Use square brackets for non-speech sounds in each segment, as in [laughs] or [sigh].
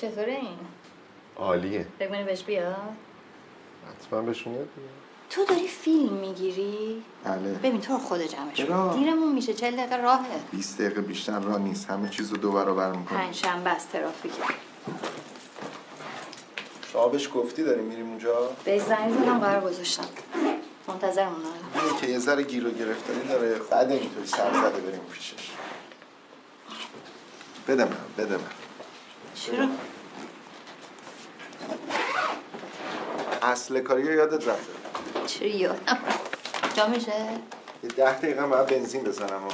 چطوره این؟ عالیه کنی بهش بیاد؟ حتما بهشون دیگه. تو داری فیلم می‌گیری؟ بله. ببین تو خود جمعش. دیرمون میشه چل دقیقه راهه. 20 دقیقه بیشتر راه نیست. همه چیز رو دو برابر می‌کنه پنج شنبه از ترافیک. صاحبش گفتی داریم میریم اونجا؟ به زنگ زدم قرار گذاشتم. منتظرمون اینه که یه ذره گیر و گرفتاری داره. بعد اینطوری سر زده بریم پیشش. بده من بده من. چرا؟ اصل کاری رو یادت رفته. چرا یادم جا میشه؟ یه ده دقیقه باید بنزین بزنم.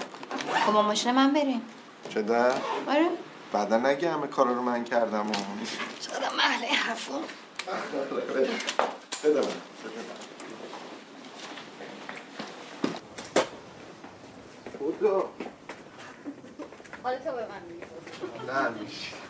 خب با ماشین من بریم. چه ده؟ آره. بعدا نگه همه کارا رو من کردم. و شدم محله حرفون بده من. من حالا تو به من میگی. نه میشه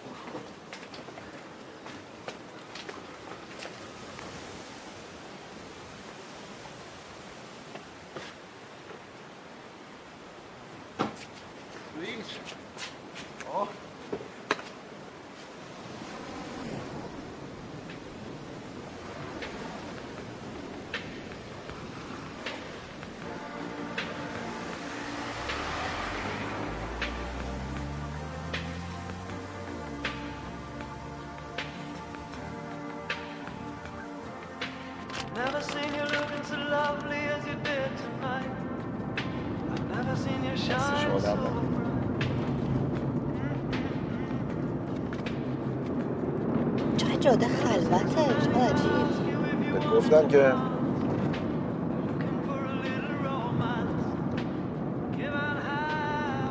که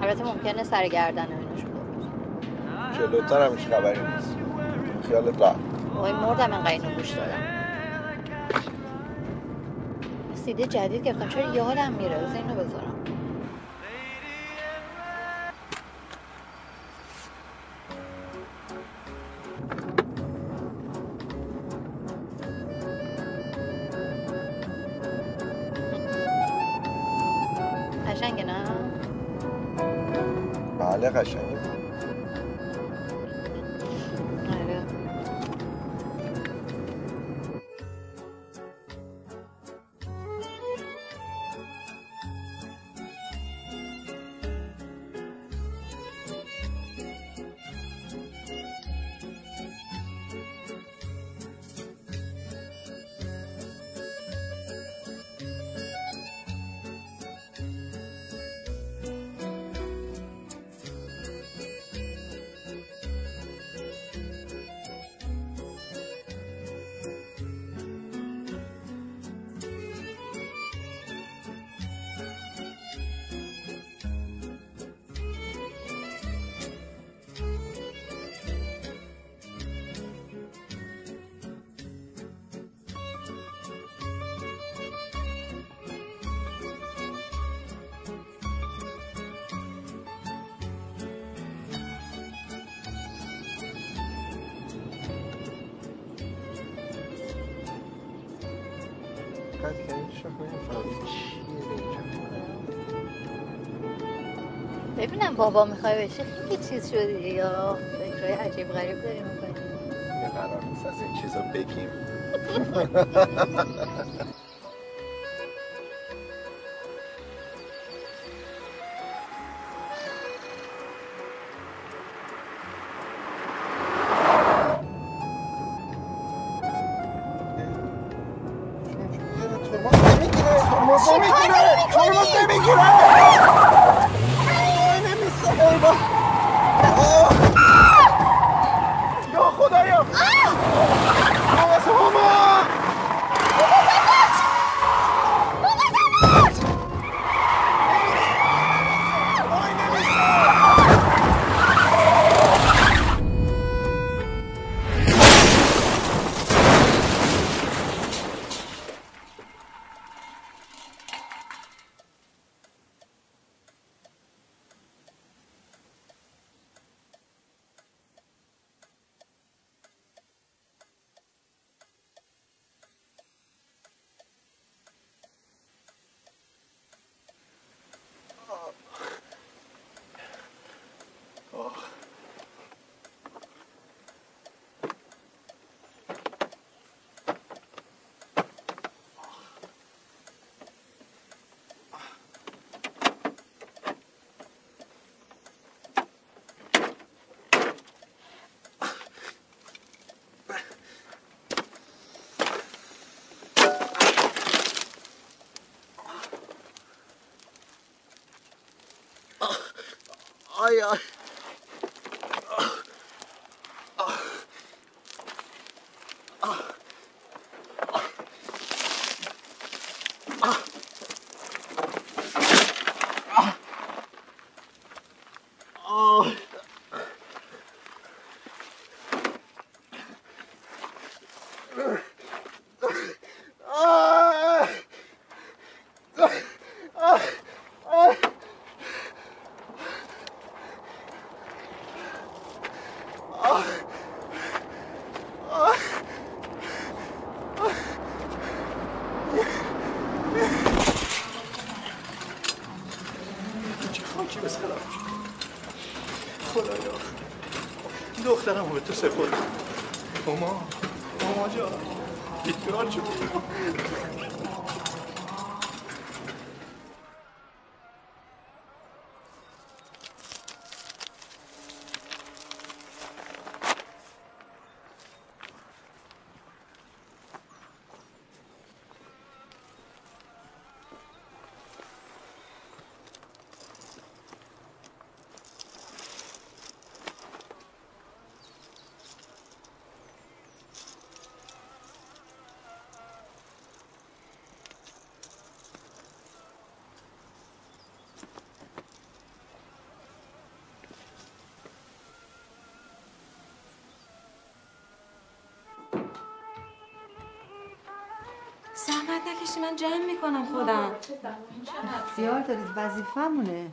البته ممکنه سرگردن اینو شده باشه جلوتر هم هیچ خبری نیست. خیالت راحت وای مردم انقدر اینو گوش دادم سیده جدید گرفتم. چرا یادم میره؟ بذار اینو بذارم. arkadaşlar. قد که این شاخه نمی‌فهمی چیه اینجا ببینم بابا می‌خوای بشی خیلی چیز شدی یا فکرهای عجیب غریب داری می‌کنی یه قرار نیست از این چیزا بگیم. [laughs] I, سپردم ماما ماما جان بیدار زحمت نکشی من جمع می‌کنم خودم. اختیار دارید وظیفمونه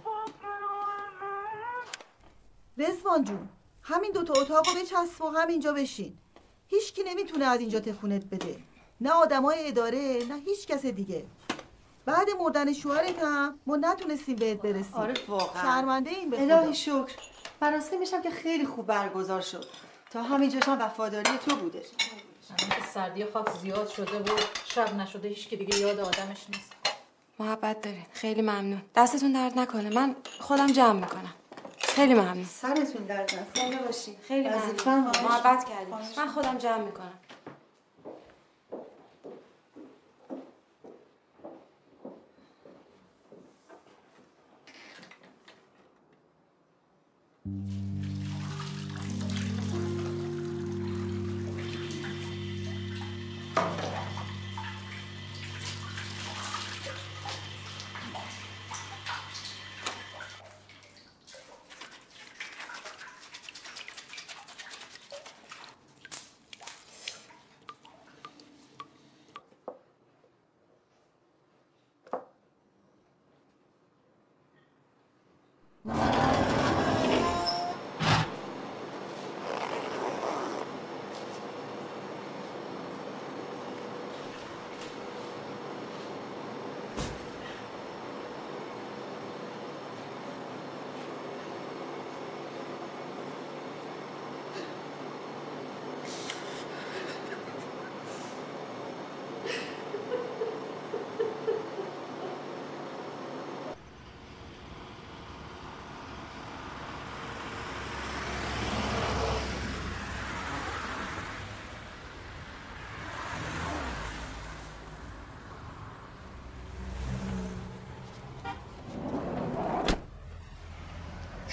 رزوان جون همین دوتا اتاق رو بچسب و همینجا بشین. هیچکی نمی‌تونه از اینجا تکونت بده. نه آدمای اداره نه هیچ کس دیگه. بعد مردن شوهرت هم ما نتونستیم بهت برسیم. آره واقعا. شرمنده این به الهی شکر. مراسم میشم که خیلی خوب برگزار شد. تا همینجاش هم وفاداری تو که سردی خاک زیاد شده بود شب نشده هیچ که دیگه یاد آدمش نیست. محبت دارین. خیلی ممنون. دستتون درد نکنه. من خودم جمع می‌کنم. خیلی ممنون. سرتون درد نکنه. باشین خیلی ممنون. محبت کردین. من خودم جمع می‌کنم.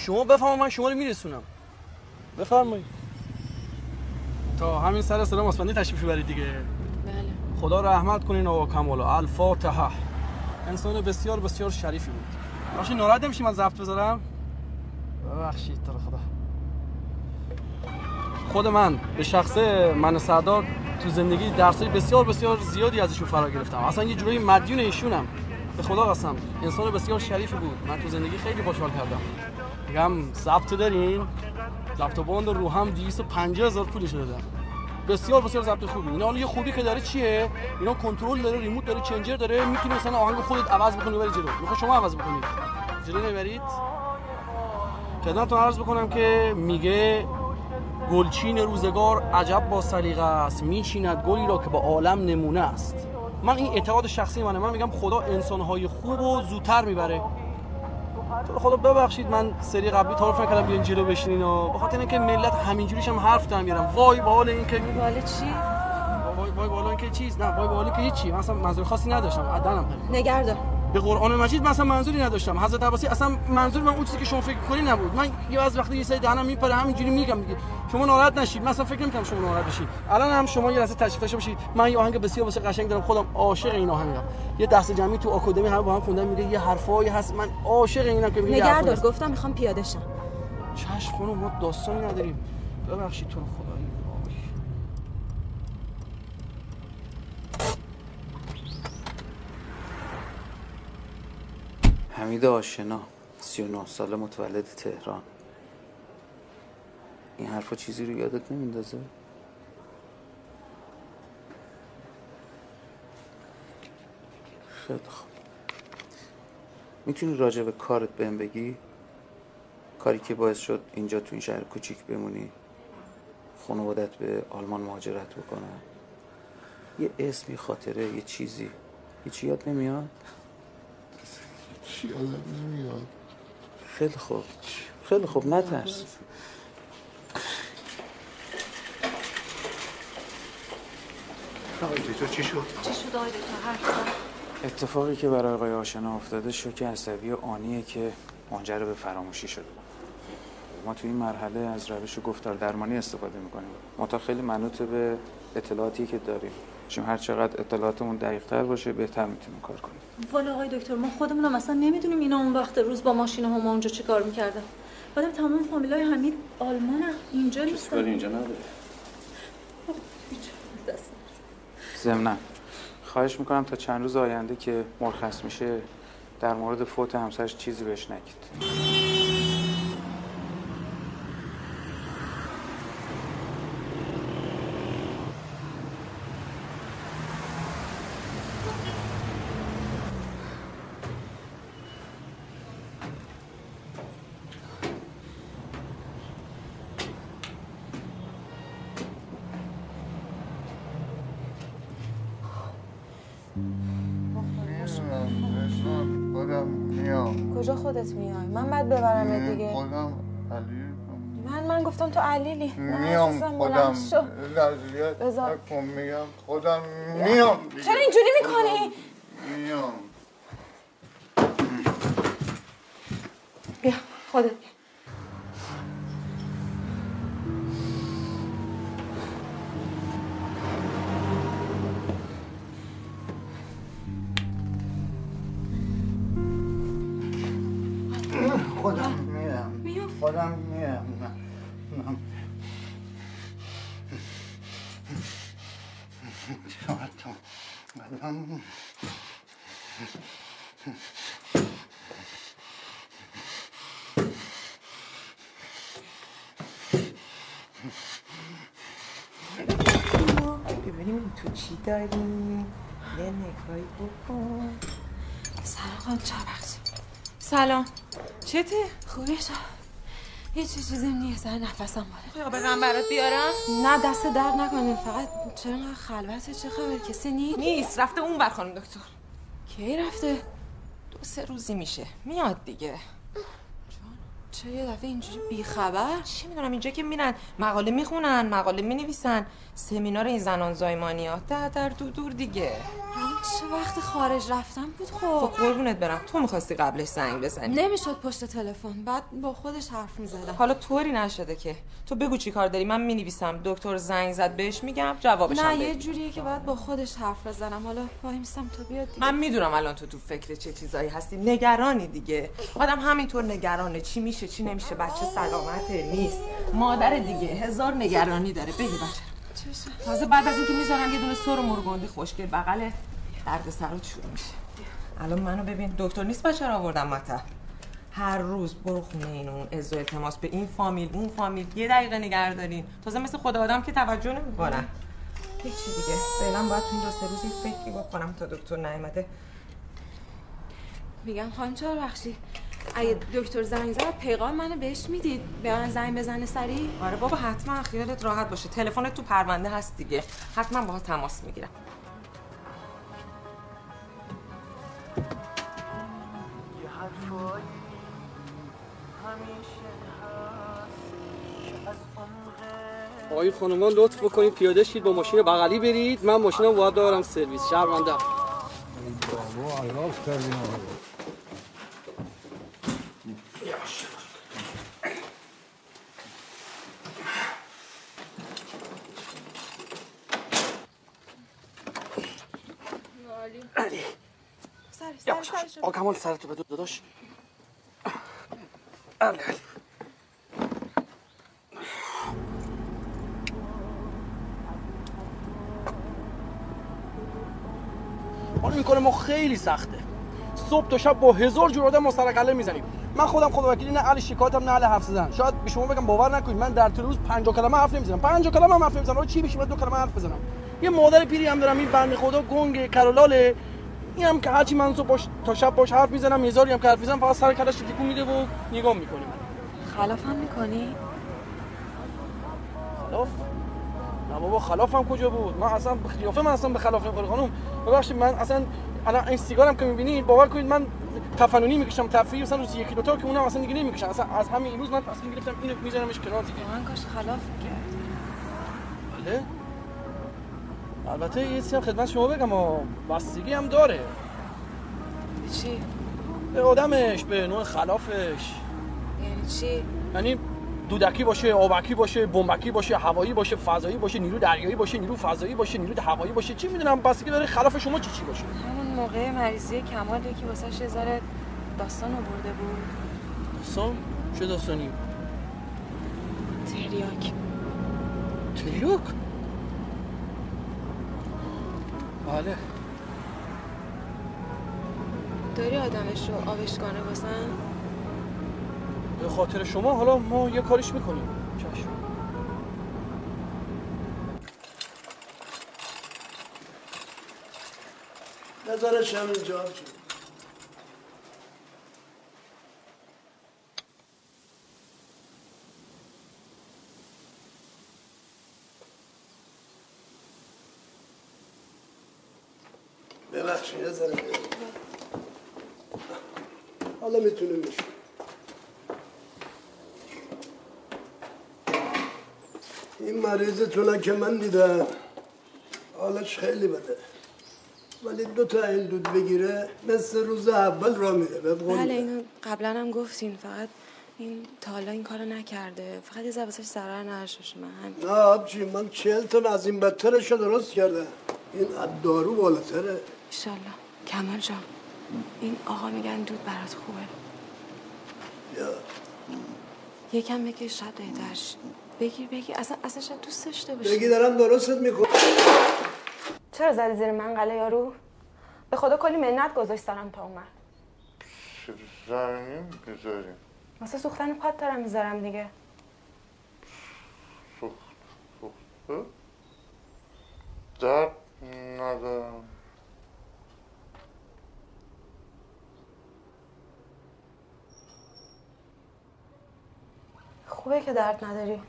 شما بفهمم من شما رو میرسونم. بفرمایید. تا همین سر سلام آسمانی تشریف برید دیگه. بله. خدا رحمت کنین و کمال. الفاتحه. انسان بسیار بسیار شریفی بود. بخشی ناراحت نمیشی من ضبط بذارم؟ ببخشید تو رو خدا. خود من به شخص من سردار تو زندگی درسای بسیار بسیار زیادی ازشون فرا گرفتم. اصلا یه جورایی مدیون ایشونم. به خدا قسم انسان بسیار شریفی بود. من تو زندگی خیلی خوشحال کردم. میگم ضبط دارین؟ ضبط باند رو هم 250 هزار پولش دادم بسیار بسیار ضبط خوبی. اینا حالا یه خوبی که داره چیه؟ اینا کنترل داره ریموت داره چنجر داره می‌تونی مثلا آهنگ خودت عوض بکنی بری جلو. می‌خوای شما عوض بکنید جلو نمی‌برید؟ خدمتتون عرض بکنم که میگه گلچین روزگار عجب با سلیقه است. میچیند گلی را که با عالم نمونه است. من این اعتقاد شخصی منه. من میگم خدا انسانهای خوب و زودتر می‌بره. تو رو خدا ببخشید من سری قبلی تعارف نکردم بیان جلو بشینین و به خاطر اینکه ملت همینجوریش هم حرف دارن میارن وای با حال اینکه بالا چی؟ وای وای بالا اینکه چیز؟ نه وای بالا که هیچی. من اصلا منظور خاصی نداشتم. عدنم نگردار به قرآن مجید من اصلا منظوری نداشتم. حضرت عباسی اصلا منظور من اون چیزی که شما فکر کنی نبود. من یه از وقتی یه سری دهنم میپره همینجوری میگم میگه شما ناراحت نشید. من اصلا فکر نمی‌کنم شما ناراحت بشید. الان هم شما یه لحظه تشریف داشته باشید. من یه آهنگ بسیار واسه قشنگ دارم. خودم عاشق این آهنگم. یه دست جمعی تو آکادمی هم با هم خوندن میگه یه حرفایی هست. من عاشق اینم که میگه یه نگه حرفایی دار هست. گفتم می‌خوام پیاده شم چشم خانم ما داستانی نداریم. ببخشید تو رو خدا. حمید آشنا 39 ساله متولد تهران این حرفا چیزی رو یادت نمیندازه؟ خیلی خوب می‌تونی راجع به کارت بهم بگی؟ کاری که باعث شد اینجا تو این شهر کوچیک بمونی خانوادت به آلمان مهاجرت بکنن یه اسمی خاطره یه چیزی هیچی یاد نمیاد؟ چی یادم نمیاد؟ خیلی خوب. خیلی خوب نترس. آقای دکتر چی شد؟ چی شد آقای دکتر؟ اتفاقی که برای آقای آشنا افتاده شوک عصبی آنیه که منجر به فراموشی شده. ما تو این مرحله از روش گفتار درمانی استفاده می‌کنیم. متا خیلی منوط به اطلاعاتی که داریم. چون هر چقدر اطلاعاتمون دقیق تر باشه بهتر می‌تونیم کار کنیم. والا آقای دکتر ما خودمونم اصلا نمی‌دونیم اینا اون وقت روز با ماشین هم اونجا چی کار می‌کردن. بعدم تمام فامیلای حمید آلمان اینجا نیستن. اینجا نداره؟ ضمنا. خواهش می‌کنم تا چند روز آینده که مرخص میشه در مورد فوت همسرش چیزی بهش نگید. علیلی من میام خودم بذار. میگم خودم میام. چرا اینجوری می‌کنی؟ میام. بیا خودت. داریم یه نگاهی بکن. سلام خانم چربخشی سلام. چته؟ خوبی شد هیچ چیزی نیست سر نفسم باره بگم برات بیارم؟ نه دست درد نکنه. فقط چرا خلوته چه خبر؟ کسی نیست؟ نیست رفته اون بر خانم دکتر. کی رفته؟ دو سه روزی میشه. میاد دیگه. چه یه دفعه اینجوری بیخبر؟ چی می‌دونم؟ اینجا که میرن مقاله می‌خونن مقاله می‌نویسن. سمینار این زنان زایمانی ها در دور دور دیگه. چه وقت خارج رفتن بود خب؟ خب قربونت برم. تو می‌خواستی قبلش زنگ بزنی. نمی‌شد پشت تلفن. بعد با خودش حرف می‌زدم. حالا طوری نشده که. تو بگو چی کار داری. من می‌نویسم. دکتر زنگ زد بهش میگم جوابش نه یه. جوریه که باید با خودش حرف بزنم. حالا وای میسم تو بیاد دیگه. من می‌دونم الان تو تو فکر چه چیزایی هستی. نگرانی دیگه. آدم همینطور نگرانه. چی میشه چی نمیشه. بچه سلامته نیست. مادر دیگه. هزار نگرانی داره. بگی بچه. تازه بعد از اینکه می‌ذارن یه دونه سر و مرگوندی خوشگل بغل درد سرات شروع میشه. الان منو ببین دکتر نیست بچه رو آوردم مطب. هر روز برو خونه این اون از التماس به این فامیل اون فامیل. یه دقیقه نگه دارین. تازه مثل خدا آدم که توجه نمی‌کنن هیچی دیگه. فعلا باید تو این دو سه روز یه فکری بکنم تا دکتر نیومده. میگم خانم چرا بخشی اگه دکتر زنگ زد پیغام منو بهش می‌دید. به من زنگ بزنه سریع آره بابا حتما خیالت راحت باشه. تلفنت تو پرونده هست دیگه. حتما باها تماس می‌گیرم. آقای خانمان لطف بکنید پیاده شید با ماشین بغلی برید. من ماشینم باید ببرم سرویس. آقا علی. سر سر سرشو آقا کمال سرتو بده. داداش. علی علی حالا این کار ما خیلی سخته. صبح تا شب با هزار جور آدم مسترقله می‌زنیم. من خودم خدا وکیلی نه اهل شکایتم نه اهل حرف زدن. شاید به شما بگم باور نکنید من در طول روز 50 کلمه حرف نمی‌زنم. 50 کلمه هم حرف نمی‌زنم. چی بشه من دو کلمه حرف بزنم. یه مادر پیری هم دارم این بنده خدا گنگ کلالاله این هم که هرچی من صبح باش تا شب باش حرف می‌زنم هزاری هم که حرف می‌زنم فقط سر کلش تکون میده و نگاه می‌کنه خلافم می‌کنی؟ خلاف؟ نه بابا خلافم کجا بود؟ من اصلا قیافه من اصلا به خلاف نمی‌خوره خانم ببخشید من اصلا الان این سیگارم که می‌بینید باور کنید من تفننی می‌کشم تفریحی مثلا روز یکی دو تا که اونم اصلا دیگه نمی‌کشم اصلا از همین امروز من تصمیم گرفتم اینو میذارمش کنار دیگه. من کاش خلاف کرد بله. البته یه چیزی هم خدمت شما بگم و بستگی هم داره. چی؟ به آدمش به نوع خلافش. یعنی چی؟ یعنی دودکی باشه آبکی باشه بمبکی باشه هوایی باشه فضایی باشه نیرو دریایی باشه نیرو فضایی باشه نیرو هوایی باشه چی می‌دونم؟ بستگی داره خلاف شما چی چی باشه؟ همون موقع مریضی کمال که واسه یه ذره داستان آورده بود. داستان؟ چه داستانی؟ تریاک. تریاک؟ بله. داری آدمش رو آبشگانه واسن؟ به خاطر شما حالا ما یه کاریش می‌کنیم. چشم. بذارش همینجا آبجی ببخشید یه ذره حالا می‌تونیم بشیم مریضتونه که من دیدم حالش خیلی بده. ولی دو تا این دود بگیره مثل روز اول را میره بله اینو قبلا هم گفتین. فقط این تا حالا این کارو نکرده. فقط یه ذره ضرر نداشته من نه آبجی من چهل تا از این بدترش درست کردم این دارو بالاتره. ایشالله کمال جان این آقا میگن دود برات خوبه. یا. یکم بگیر شاید بهترش بگیر بگیر. اصلا اصلا شاید دوست داشته باشی. بگی دارم درستت می‌کنم. چرا زدی زیر منقله یارو؟ به خدا کلی منت گذاشت سرم تا اومد. زمینی می‌ذاریم واسه سوختن پات دارم می‌ذارم دیگه. سوخت سوخته؟ درد ندارم. خوبه که درد نداری.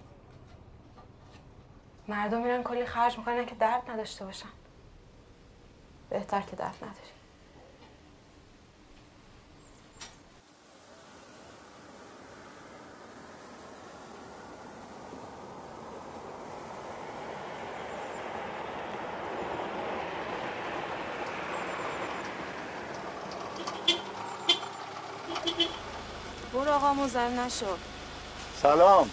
مردم میرن کلی خرج می‌کنن که درد نداشته باشن. بهتر که درد نداری برو آقا مزر نشو. سلام.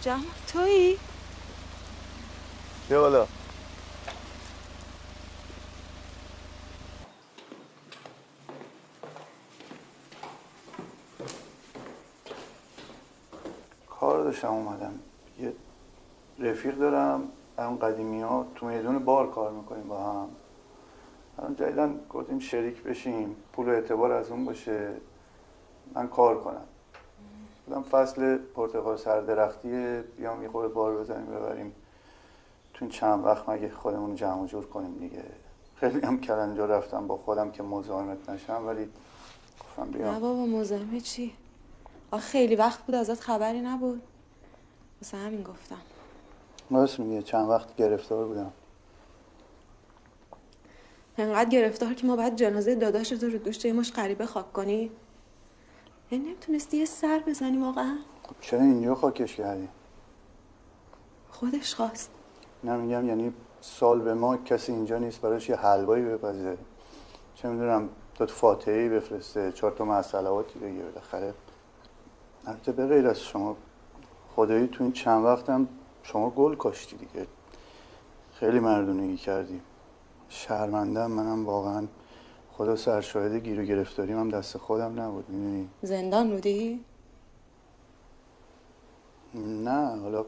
جمع تویی؟ بیا بالا. کار داشتم اومدم. یه رفیق دارم اون قدیمی ها تو میدون بار کار می‌کنیم با هم. الان جدیدن گفتیم شریک بشیم پول و اعتبار از اون باشه. من کار کنم. بودم فصل پرتقال سردرختیه بیام یه خورده بار بزنیم ببریم تو چند وقت مگه خودمون جمع و جور کنیم دیگه. خیلی هم کلنجا رفتم با خودم که مزاحمت نشم ولی گفتم نه بیام بابا مزاحمه چی؟ آخه خیلی وقت بود ازت خبری نبود. واسه همین گفتم. راست میگه چند وقت گرفتار بودم. انقدر گرفتار که ما باید جنازه داداشت رو دوش یه مش غریبه خاک کنی. یعنی نمی‌تونستی یه سر بزنی واقعا؟ خب چرا اینجا خاکش کردی؟ خودش خواست. نمیگم یعنی سال به ما کسی اینجا نیست براش یه حلوایی بپزه چه می‌دونم داد فاتحه بفرسته چهار تا مسئلاتی بگه بالاخره. البته به غیر از شما خدایی تو این چند وقتم شما گل کاشتی دیگه. خیلی مردونگی کردی. شرمندم منم واقعا. خدا سرشاهد گیر و گرفتاریم هم دست خودم نبود می‌دونی؟ زندان بودی؟ نه حالا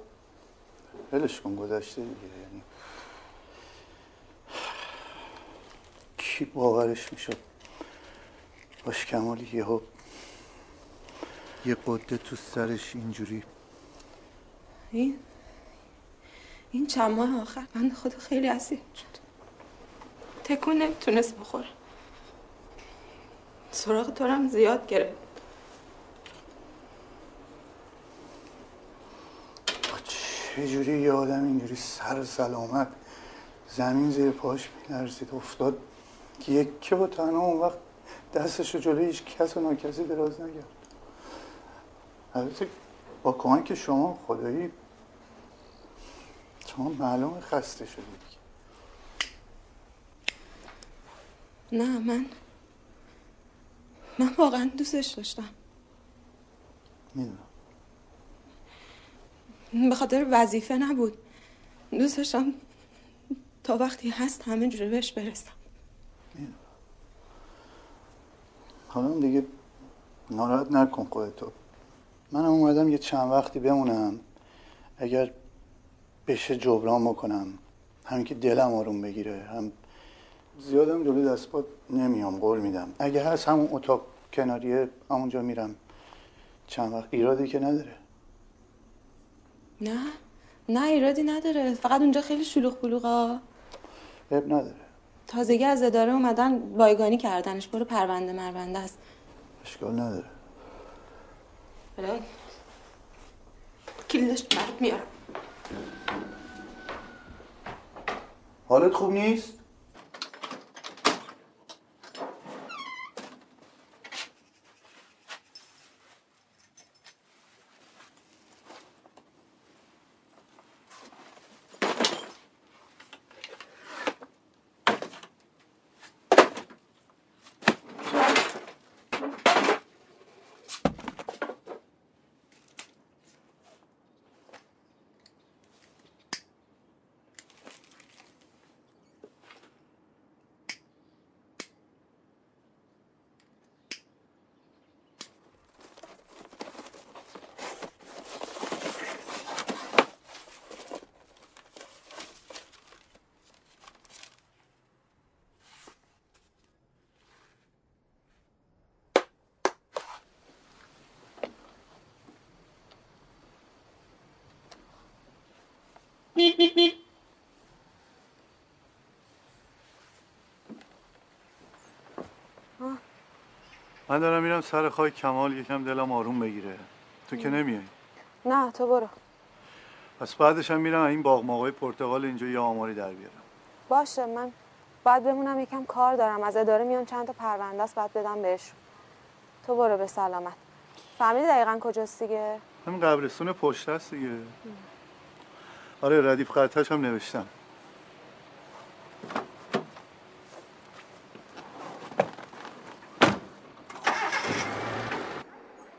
ولش کن گذشته دیگه یعنی کی باورش می‌شد؟ باش کمالی یهو یه قده تو سرش اینجوری. این این چند ماه آخر بند خدا خیلی اسیر شد. تکون نمی‌تونست بخوره. سراغ تو هم زیاد گرفت. چه جوری یه آدم اینجوری سر سلامت زمین زیر پاش میلرزید؟ افتاد که یکی با تنها اون وقت دستشو جلوی هیچ کس و ناکسی دراز نکرد البته با کمک شما خدایی شما معلوم خسته شدید. نه من من واقعا دوستش داشتم. می‌دونم. به خاطر وظیفه نبود. دوست داشتم تا وقتی هست همه جوره بهش برسم. حالا دیگه ناراحت نکن خودتو. منم اومدم یه چند وقتی بمونم. اگر بشه جبران بکنم. همین که دلم آروم بگیره هم زیادم جلوی دست پات نمیام قول میدم. اگه هست همون اتاق کناریه همونجا میرم. چند وقت ایرادی که نداره. نه نه ایرادی نداره. فقط اونجا خیلی شلوغ بلوغا اب نداره. تازگی از اداره اومدن بایگانی کردنش. برو پرونده مرونده است. اشکال نداره. حالا کلیدش برات میارم. حالت خوب نیست؟ من دارم میرم سر خواهی کمال یکم دلم آروم بگیره. تو که نمیای؟ نه تو برو. پس بعدش هم میرم این باغ ماغای پرتغال اینجا یه آماری در بیارم. باشه من باید بمونم یکم کار دارم. از اداره میان چند تا پرونده است باید بدم بهشون. تو برو به سلامت. فهمیدی دقیقا کجاست دیگه؟ همین قبرستون پشت است دیگه. آره ردیف خطش هم نوشتم.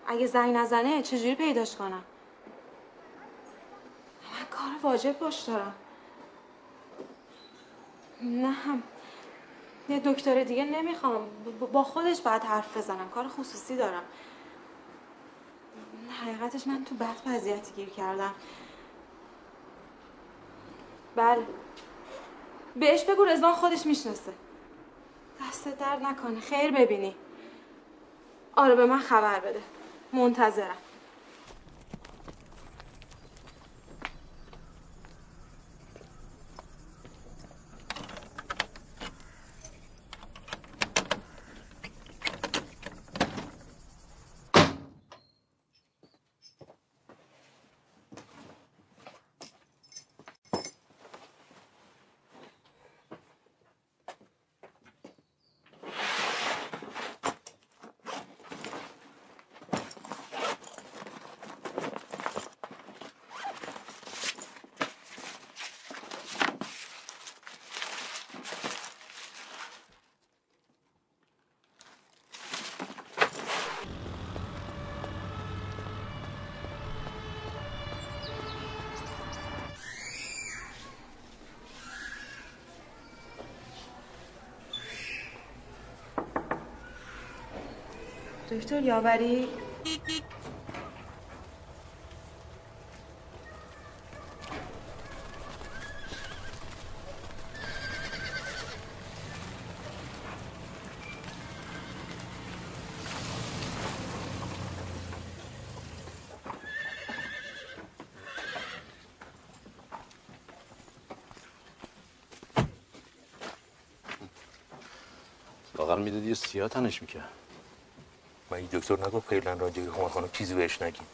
اگه زنگ نزنه چجوری پیداش کنم؟ من کار واجب باش دارم. نه هم. یه دکتر دیگه نمی‌خوام. با خودش باید حرف بزنم. کار خصوصی دارم. حقیقتش من تو بد وضعیتی گیر کردم. بله. بهش بگو رزوان خودش می‌شناسه. دست درد نکنه. خیر ببینی. آره به من خبر بده. منتظرم. دکتر یاوری؟ واقعا می‌دادی سیاه تنش می‌کرد؟ من این دکتر نگفت فعلا راجع به خمار خانم چیزی بهش نگیم.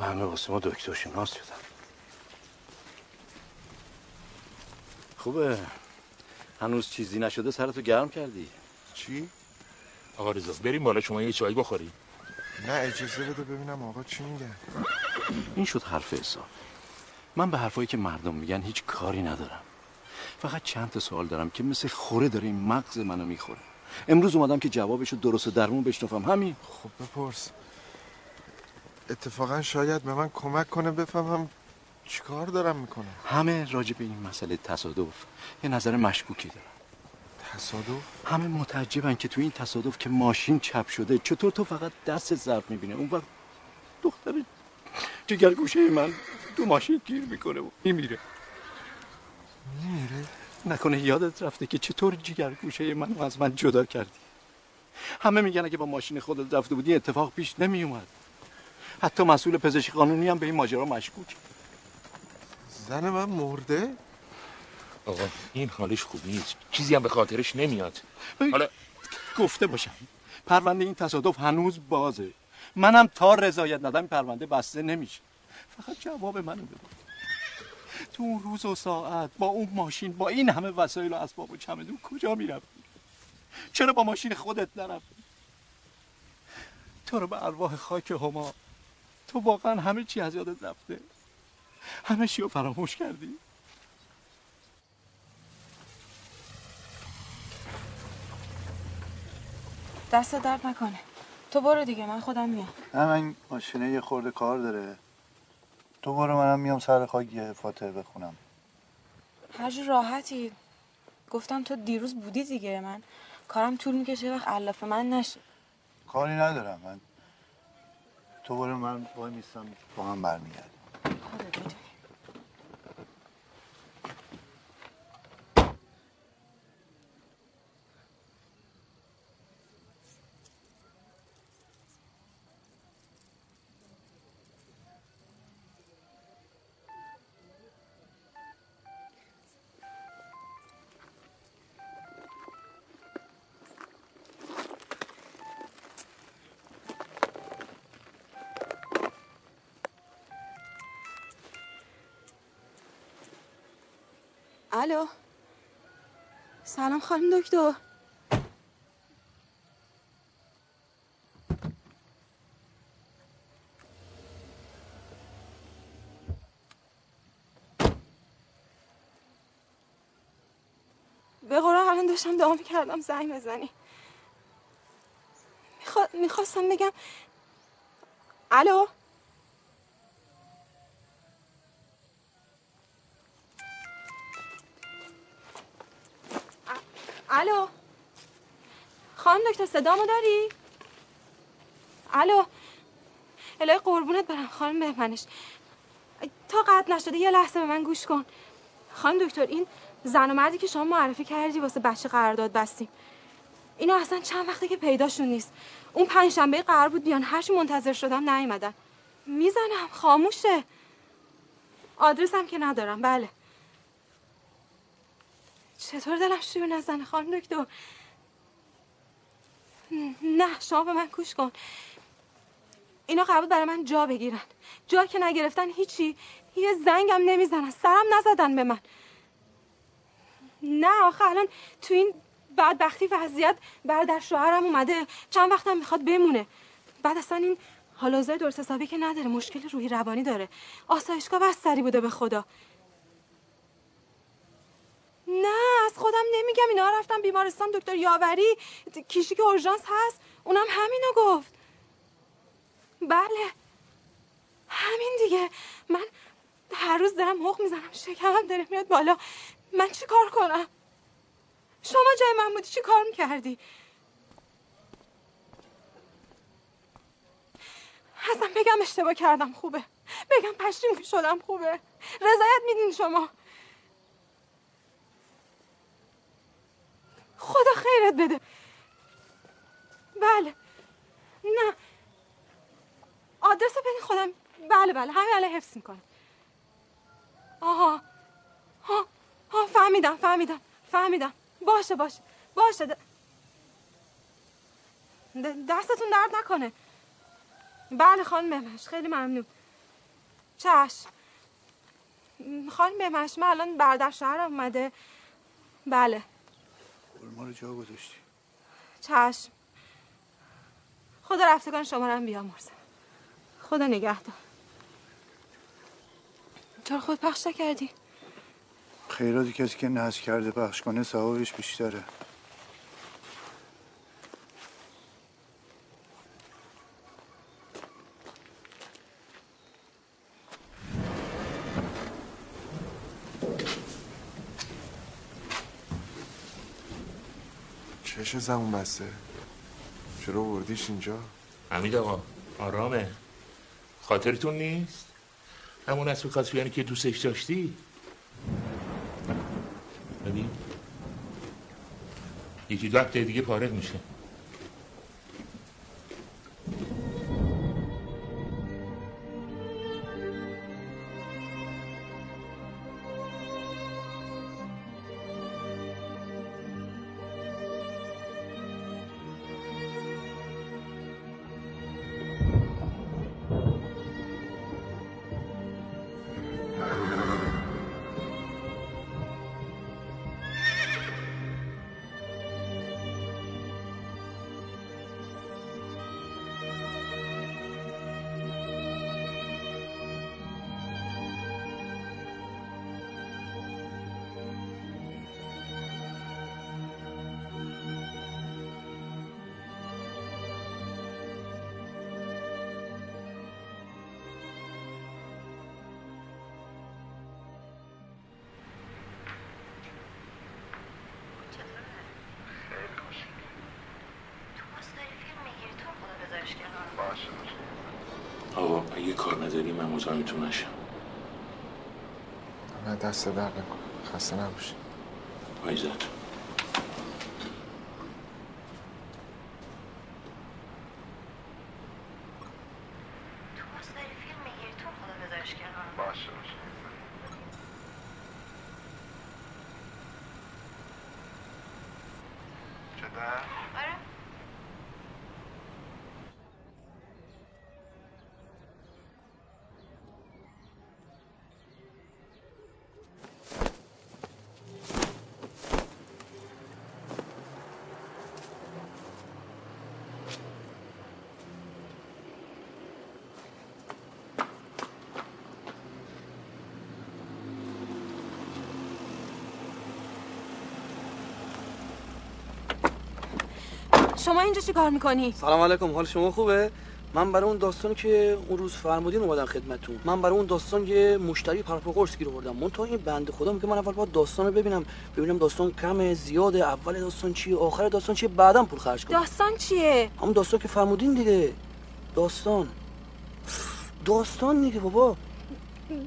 و همه واسه ما دکتر شناس شدن. خوبه. هنوز چیزی نشده سرتو گرم کردی. چی؟ آقا رضا بریم بالا شما یه چای بخوری. نه اجازه بده ببینم آقا چی میگه. این شد حرف حساب. من به حرفایی که مردم میگن هیچ کاری ندارم. فقط چند تا سوال دارم که مثل خوره داره این مغز منو می‌خوره. امروز اومدم که جوابشو درست و درمون بشنفم همین. خب بپرس. اتفاقا شاید به من کمک کنه بفهمم چیکار دارم می‌کنم. همه راجع به این مسئله تصادف. یه نظر مشکوکی دارن تصادف؟ همه متعجبن که تو این تصادف که ماشین چپ شده چطور تو فقط دست ضرب می‌بینه اون وقت دختر جگر گوشه من تو ماشین گیر می‌کنه و میمیره. نکنه یادت رفته که چطور جگر گوشه من از من جدا کردی. همه میگن اگه با ماشین خودت رفته بودی اتفاق پیش نمیومد حتی مسئول پزشکی قانونی هم به این ماجرا مشکوک. زن من مرده؟ آقا این حالش خوب نیست. چیزی هم به خاطرش نمیاد. حالا گفته باشم. پرونده این تصادف هنوز بازه. منم تا رضایت ندم این پرونده بسته نمیشه. فقط جواب منو بده. تو اون روز و ساعت با اون ماشین با این همه وسایل و اسباب و چمدون کجا می‌رفتی؟ چرا با ماشین خودت نرفتی؟ تو رو به ارواح خاک هما. تو واقعا همه چی از یادت رفته. همه چی رو فراموش کردی. دست درد نکنه. تو برو دیگه من خودم میام. نه من ماشینه یه خورده کار داره. تو برو منم میام سر خاک یه فاتحه بخونم. هر جور راحتی. گفتم تو دیروز بودی دیگه. من کارم طول می‌کشه وقت علاف من نشه. کاری ندارم. من تو برو من وای میستم با هم برمیگردیم. الو. سلام خانم دکتر. به قرآن الان داشتم دعا می‌کردم زنگ بزنی. میخوا... می‌خواستم بگم الو؟ دکتر صدامو داری؟ الو الهی قربونت برم خانم بهمنش تا قطع نشده یه لحظه به من گوش کن. خانم دکتر این زن و مردی که شما معرفی کردی واسه بچه قرارداد بستیم. اینا اصلا چند وقته که پیداشون نیست. اون پنج شنبه قرار بود بیان هرچی منتظر شدم نیومدن. می‌زنم خاموشه. آدرسم که ندارم بله. چطور دلم شور نزنه خانم دکتر؟ نه شما به من گوش کن. اینا قرار برای من جا بگیرن. جا که نگرفتن هیچی. یه زنگم نمی‌زنن. سرم نزدن به من. نه آخه الان تو این بدبختی وضعیت برادر شوهرم اومده. چند وقتم می‌خواد بمونه. بعد اصلا این حال درست حسابی که نداره. مشکل روحی روانی داره. آسایشگاه بستری بوده به خدا. نه از خودم نمیگم. اینا رفتم بیمارستان دکتر یاوری کیشی که اورژانس هست اونم همینو گفت. بله همین دیگه. من هر روز دارم حق می‌زنم شکمم داره میاد بالا. من چی کار کنم؟ شما جای من بودی چی کار می‌کردی؟ اصلا بگم اشتباه کردم خوبه. بگم پشیمون شدم خوبه. رضایت میدین شما. خدا خیرت بده. بله. نه. آدرس بدین خودم. بله بله. همین الان حفظ می‌کنم. آها. ها ها فهمیدم فهمیدم فهمیدم. باشه باشه. باشه. د- دستتون درد نکنه. بله خانم مهمش. خیلی ممنون. چشم. م، خانم مهمش من الان برادر شهرم اومده. بله. ما رو جا گذاشتی. چشم. خدا رفتگان شما رو هم بیامرزه. خدا نگهدار. چرا خود پخش نکردی؟ خیراتی کسی که نهز کرده پخش کنه ثوابش بیشتره. چش زمون بسته. چرا وردیش اینجا؟ حمید آقا. آرامه. خاطرتون نیست؟ همون اسب کاسبیانی که دوستش داشتی؟ ببین. یکی دو هفته دیگه پارق میشه. نداری من مزاحمتون نشم. نه دست در نکن خسته نباشی. عزت باشه شده؟ شما اینجا چی کار می‌کنی؟ سلام علیکم حال شما خوبه؟ من برای اون داستانی که اون روز فرمودین اومدم خدمتتون. من برای اون داستان یه مشتری قرص گیر آوردم. من تا این بنده خدا میگه من اول باید داستان رو ببینم. ببینم داستان کمه زیاده اول داستان چیه آخر داستان چیه بعدم پول خرج کنم. داستان چیه؟ همون داستان که فرمودین دیگه. داستان. داستان دیگه بابا.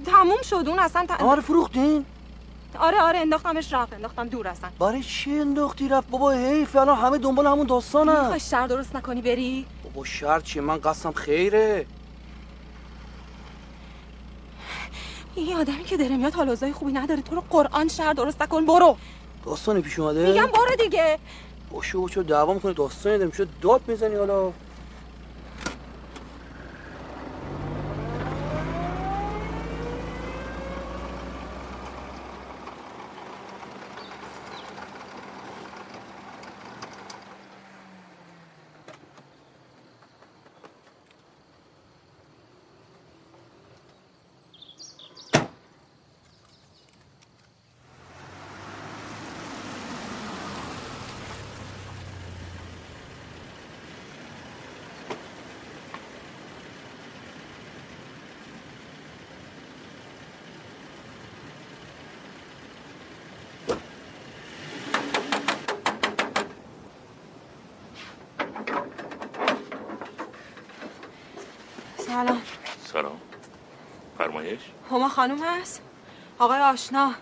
تموم شد اون اصلا ت... آره فروختین. آره آره انداختمش رفت انداختم دور اصلا. برای چی انداختی؟ رفت. بابا حیف الان همه دنبال همون داستانن. می‌خوای شهر درست نکنی بری؟ بابا شرط چیه؟ من قصدم خیره. این آدمی که داره میاد حال خوبی نداره. تو رو قرآن شهر درست نکن برو. داستانی پیش اومده؟ میگم برو دیگه. باشه چرا دعوا می‌کنه داستانی داریم. چرا داد می‌زنی حالا؟ بفرمایش هما خانم هست؟ آقای آشنا.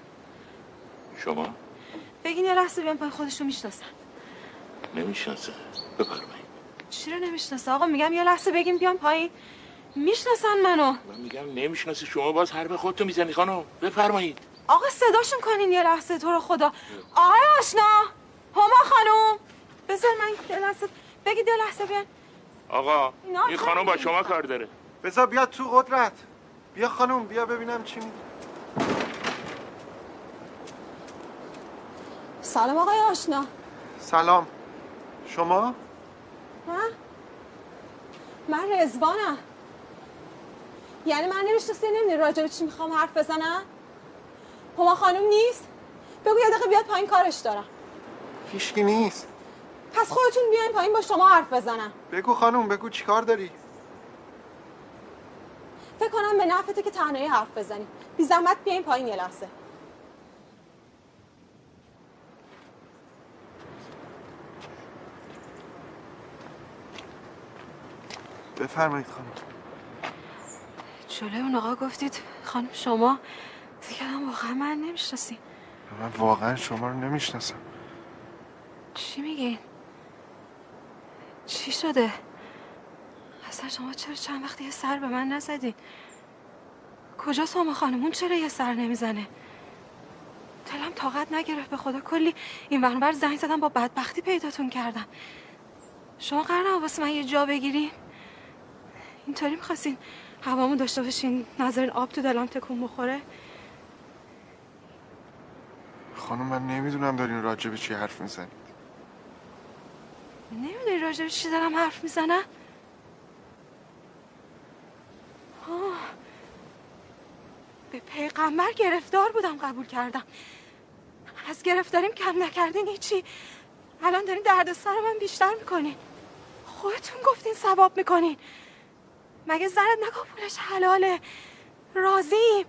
شما؟ بگین یه لحظه بیان پای خودشو می‌شناسن. نمی‌شناسه بفرمایید. چی رو نمی‌شناسه؟ آقا میگم یه لحظه بگیم بیان پایین. می‌شناسن منو. من میگم نمی‌شناسی. شما باز حرف خودتو می‌زنی خانم. بفرمایید. آقا صداشون کنین یه لحظه. تو رو خدا. آقای آشنا. هما خانم. بذار من یه لحظه بگید یه لحظه بیان. آقا این خانم با شما کار داره. بذار بیاد تو قدرت. بیا خانم بیا ببینم چی میگی. سلام آقای آشنا. سلام. شما؟ من من رزوانم یعنی من نمی‌شناسی نمی‌دونی راجع به چی می‌خوام حرف بزنم؟ هما خانم نیست؟ بگو یه دقیقه بیاد پایین کارش دارم. هیچکی نیست. پس خودتون بیاین پایین با شما حرف بزنم. بگو خانم بگو چی کار داری؟ فکر کنم به نفته که تنهایی حرف بزنی. بی زحمت بیاین پایین یه لحظه. بفرمایید خانم. جلوی اون آقا گفتید خانم شما؟ دیگه هم واقعا من نمی‌شناسی من واقعا شما رو نمی‌شناسم. چی میگین؟ چی شده؟ اصلا شما چرا چند وقتی یه سر به من نزدین؟ کجا ساما خانمون چرا یه سر نمی‌زنه؟ دلم طاقت نگرفت به خدا. کلی این ورانور زنگ زدم با بدبختی پیداتون کردم. شما قرار واسه من یه جا بگیرین؟ اینطوری می‌خواستین هوامو داشته باشین نظرین آب تو دلم تکون بخوره؟ خانم من نمی‌دونم دارین راجع به چی حرف می‌زنید. نمی‌دونی راجع به چی دارم حرف می‌زنم؟ آه. به پیغمبر گرفتار بودم قبول کردم. از گرفتاریم کم نکردین هیچی. الان دارین دردسر من بیشتر می‌کنین. خودتون گفتین ثواب می‌کنین. مگه زنت نگو پولش حلاله؟ راضیم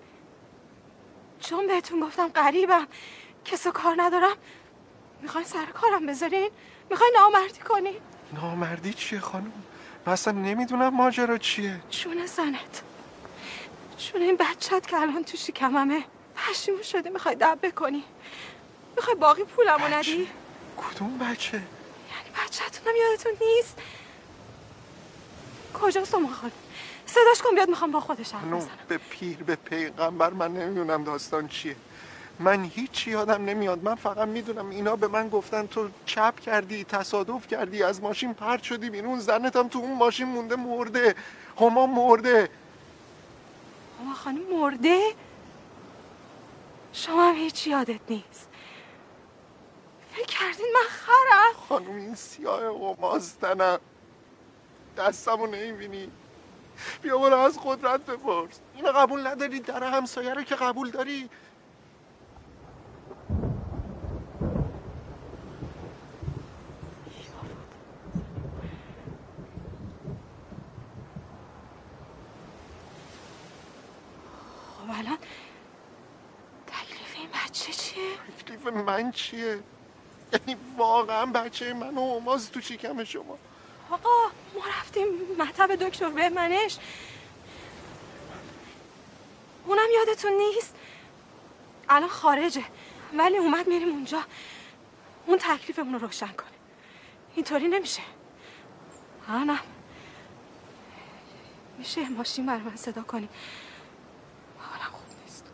چون بهتون گفتم قریبم کس و کار ندارم. می‌خواین سر کارم بذارین؟ می‌خواین نامردی کنین؟ نامردی چیه خانم؟ من اصلا نمی‌دونم ماجرا چیه. چون زنت. چون این بچت که الان تو شکممه. پشیمون شده می‌خوای دب بکنی. می‌خوای باقی پولمو ندی؟ کدوم بچه؟ یعنی بچهتونم یادتون نیست؟ کجاست اون خانم صداش کن بیاد می‌خوام با خودش حرف بزنم. به پیر به پیغمبر من نمی‌دونم داستان چیه. من هیچی یادم نمیاد. من فقط می‌دونم اینا به من گفتن تو چپ کردی تصادف کردی از ماشین پرت شدی بیرون زنتم تو اون ماشین مونده مرده. هما مرده. اما خانم مرده؟ شما هم هیچ یادت نیست. فکر کردین من خرم. خانم این سیاه هماستنم دستمو نمی‌بینی. بیا برو از قدرت بپرس. اینو قبول نداری؟ در همسایه رو که قبول داری خب الان تکلیف این بچه چیه؟ تکلیف من چیه؟ یعنی واقعا بچه من و هماز تو شکم شما. آقا ما رفتیم مطب دکتر بهمنش. اونم یادتون نیست؟ الان خارجه ولی اومد میریم اونجا. اون تکلیفمون رو روشن کنه اینطوری نمیشه. نه میشه ماشین برای من صدا کنی حالم خوب نیست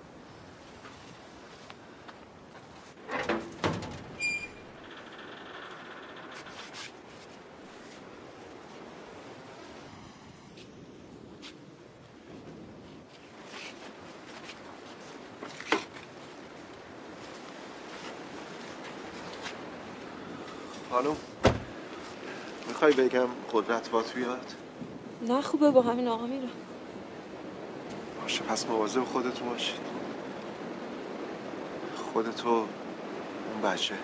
خانم می‌خوای بگم قدرت بات بیاد نه خوبه با همین آقا میرم باشه پس مواظب خودتون باشید خودتو اون بچه.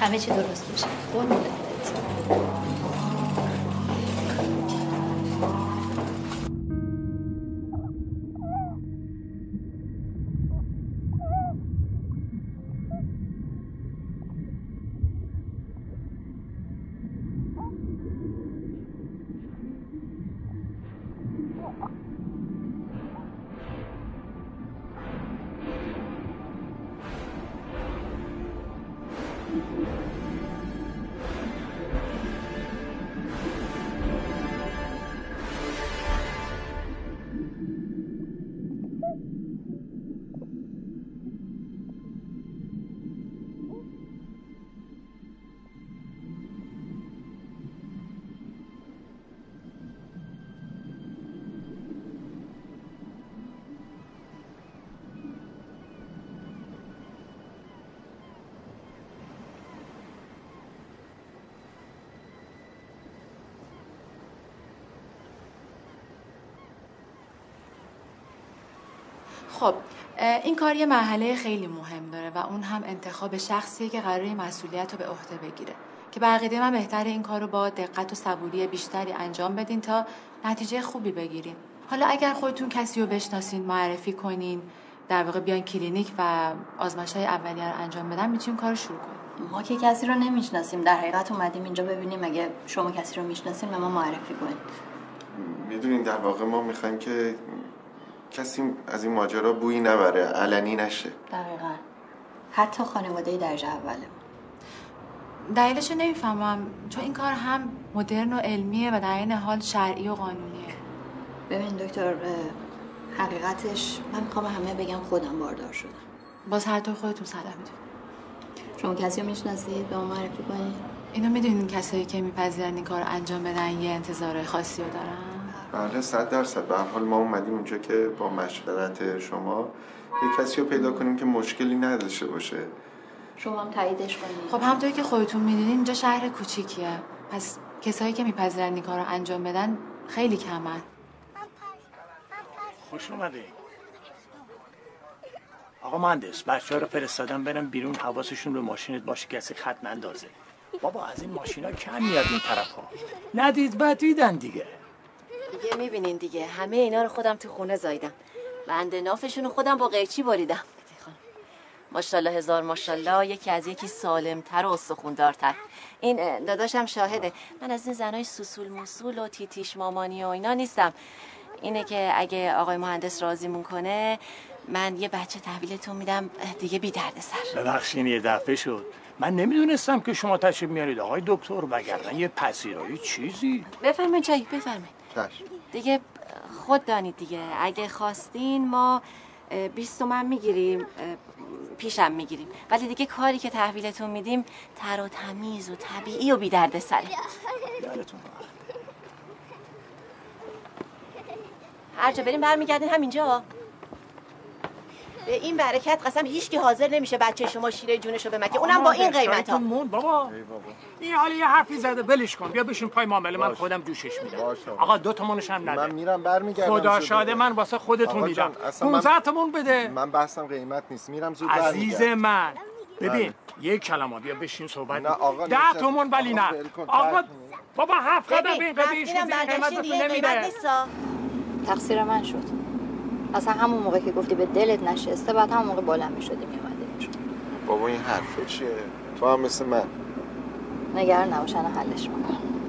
همه چی درست میشه. قربونت. خب این کار یه مرحله خیلی مهم داره و اون هم انتخاب شخصیه که قراره مسئولیت رو به عهده بگیره. که به من بهتر این کار رو با دقت و صبوری بیشتری انجام بدین تا نتیجه خوبی بگیرین. حالا اگر خودتون کسی رو بشناسین معرفی کنین در واقع بیان کلینیک و آزمایش های اولیه رو انجام بدن می‌تونیم کار رو شروع کنیم ما که کسی رو نمی‌شناسیم در حقیقت اومدیم اینجا ببینیم اگه شما کسی رو می‌شناسین به ما معرفی کنید می‌دونین در واقع ما می‌خوایم که کسی از این ماجرا بویی نبره علنی نشه. دقیقا. حتی خانواده درجه اوله. دلیلش نمی‌فهمم. چون این کار هم مدرن و علمیه و در این حال شرعی و قانونیه. ببین دکتر حقیقتش من می‌خوام همه بگم خودم باردار شدم. باز هر طور خودتون صلاح می‌دونید. شما کسی رو می‌شناسید؟ به ما معرفی کنید. اینو می‌دونین کسایی که میپذیرن این کار انجام بدن یه انتظار خاصی رو دارن؟ بله صد درصد. به هر حال ما اومدیم اینجا که با مشورت شما یه کسی رو پیدا کنیم که مشکلی نداشته باشه. شما هم تاییدش کنید. خب همطوری که خودتون می‌دونین اینجا شهر کوچیکیه. پس کسایی که میپذیرن این کار رو انجام بدن خیلی کمن خوش اومده آقا مهندس بچه ها رو فرستادم برم بیرون حواسشون به ماشینت باشه کسی خط نندازه. بابا از این ماشینا کم میاد این طرف ها ندید بعد دیدن دیگه. دیگه می‌بینین دیگه. همه اینا رو خودم تو خونه زایدم بند نافشون رو خودم با قیچی بریدم. ماشاءالله هزار ماشاءالله. یکی از یکی سالمتر و استخوندارتر. این داداشم شاهده. من از این زنای سوسول موسول و تیتیش مامانی و اینا نیستم. اینه که اگه آقای مهندس راضیمون کنه من یه بچه تحویلتون میدم دیگه بی درد سر. ببخشین یه دفعه شد. من نمی‌دونستم که شما تشریف میارید آقای دکتر وگرنه یه پذیرایی چیزی. بفرمایید چایی بفرمایید. دیگه خود دانید دیگه. اگه خواستین ما اه، 20 تومن می‌گیریم پیشم می‌گیریم. ولی دیگه کاری که تحویلتون میدیم تر و تمیز و طبیعی و بی درد سره هر جا بریم برمیگردین همینجا. به این برکت قسم هیچ کی حاضر نمیشه بچه شما شیره جونشو بمکه. اونم با این قیمت ها بابا. این حالا یه حرفی زده ولش کن. بیا بشین پای معامله من خودم جوشش میدم. آقا. دو تومنش هم نده. من میرم برمیگردم. خدا. شاده من واسه خودتون میدم. جان، اصلا من- 15 تومن بده. من بحثم قیمت نیست. میرم زود عزیز برمیگردم. من. ببین بله. یک کلمه بیا بشین صحبت نه آقا، ده تومن ولی نه. آقا بابا هفت قدم این بهتون دیگه نمیده. تقصیر من شد. اصلا همون موقع که گفتی به دلت نشسته بعد همون موقع بلند می‌شدی میومدی بابا این حرفه چیه تو هم مثل من. نگران نباش الان حلش می‌کنم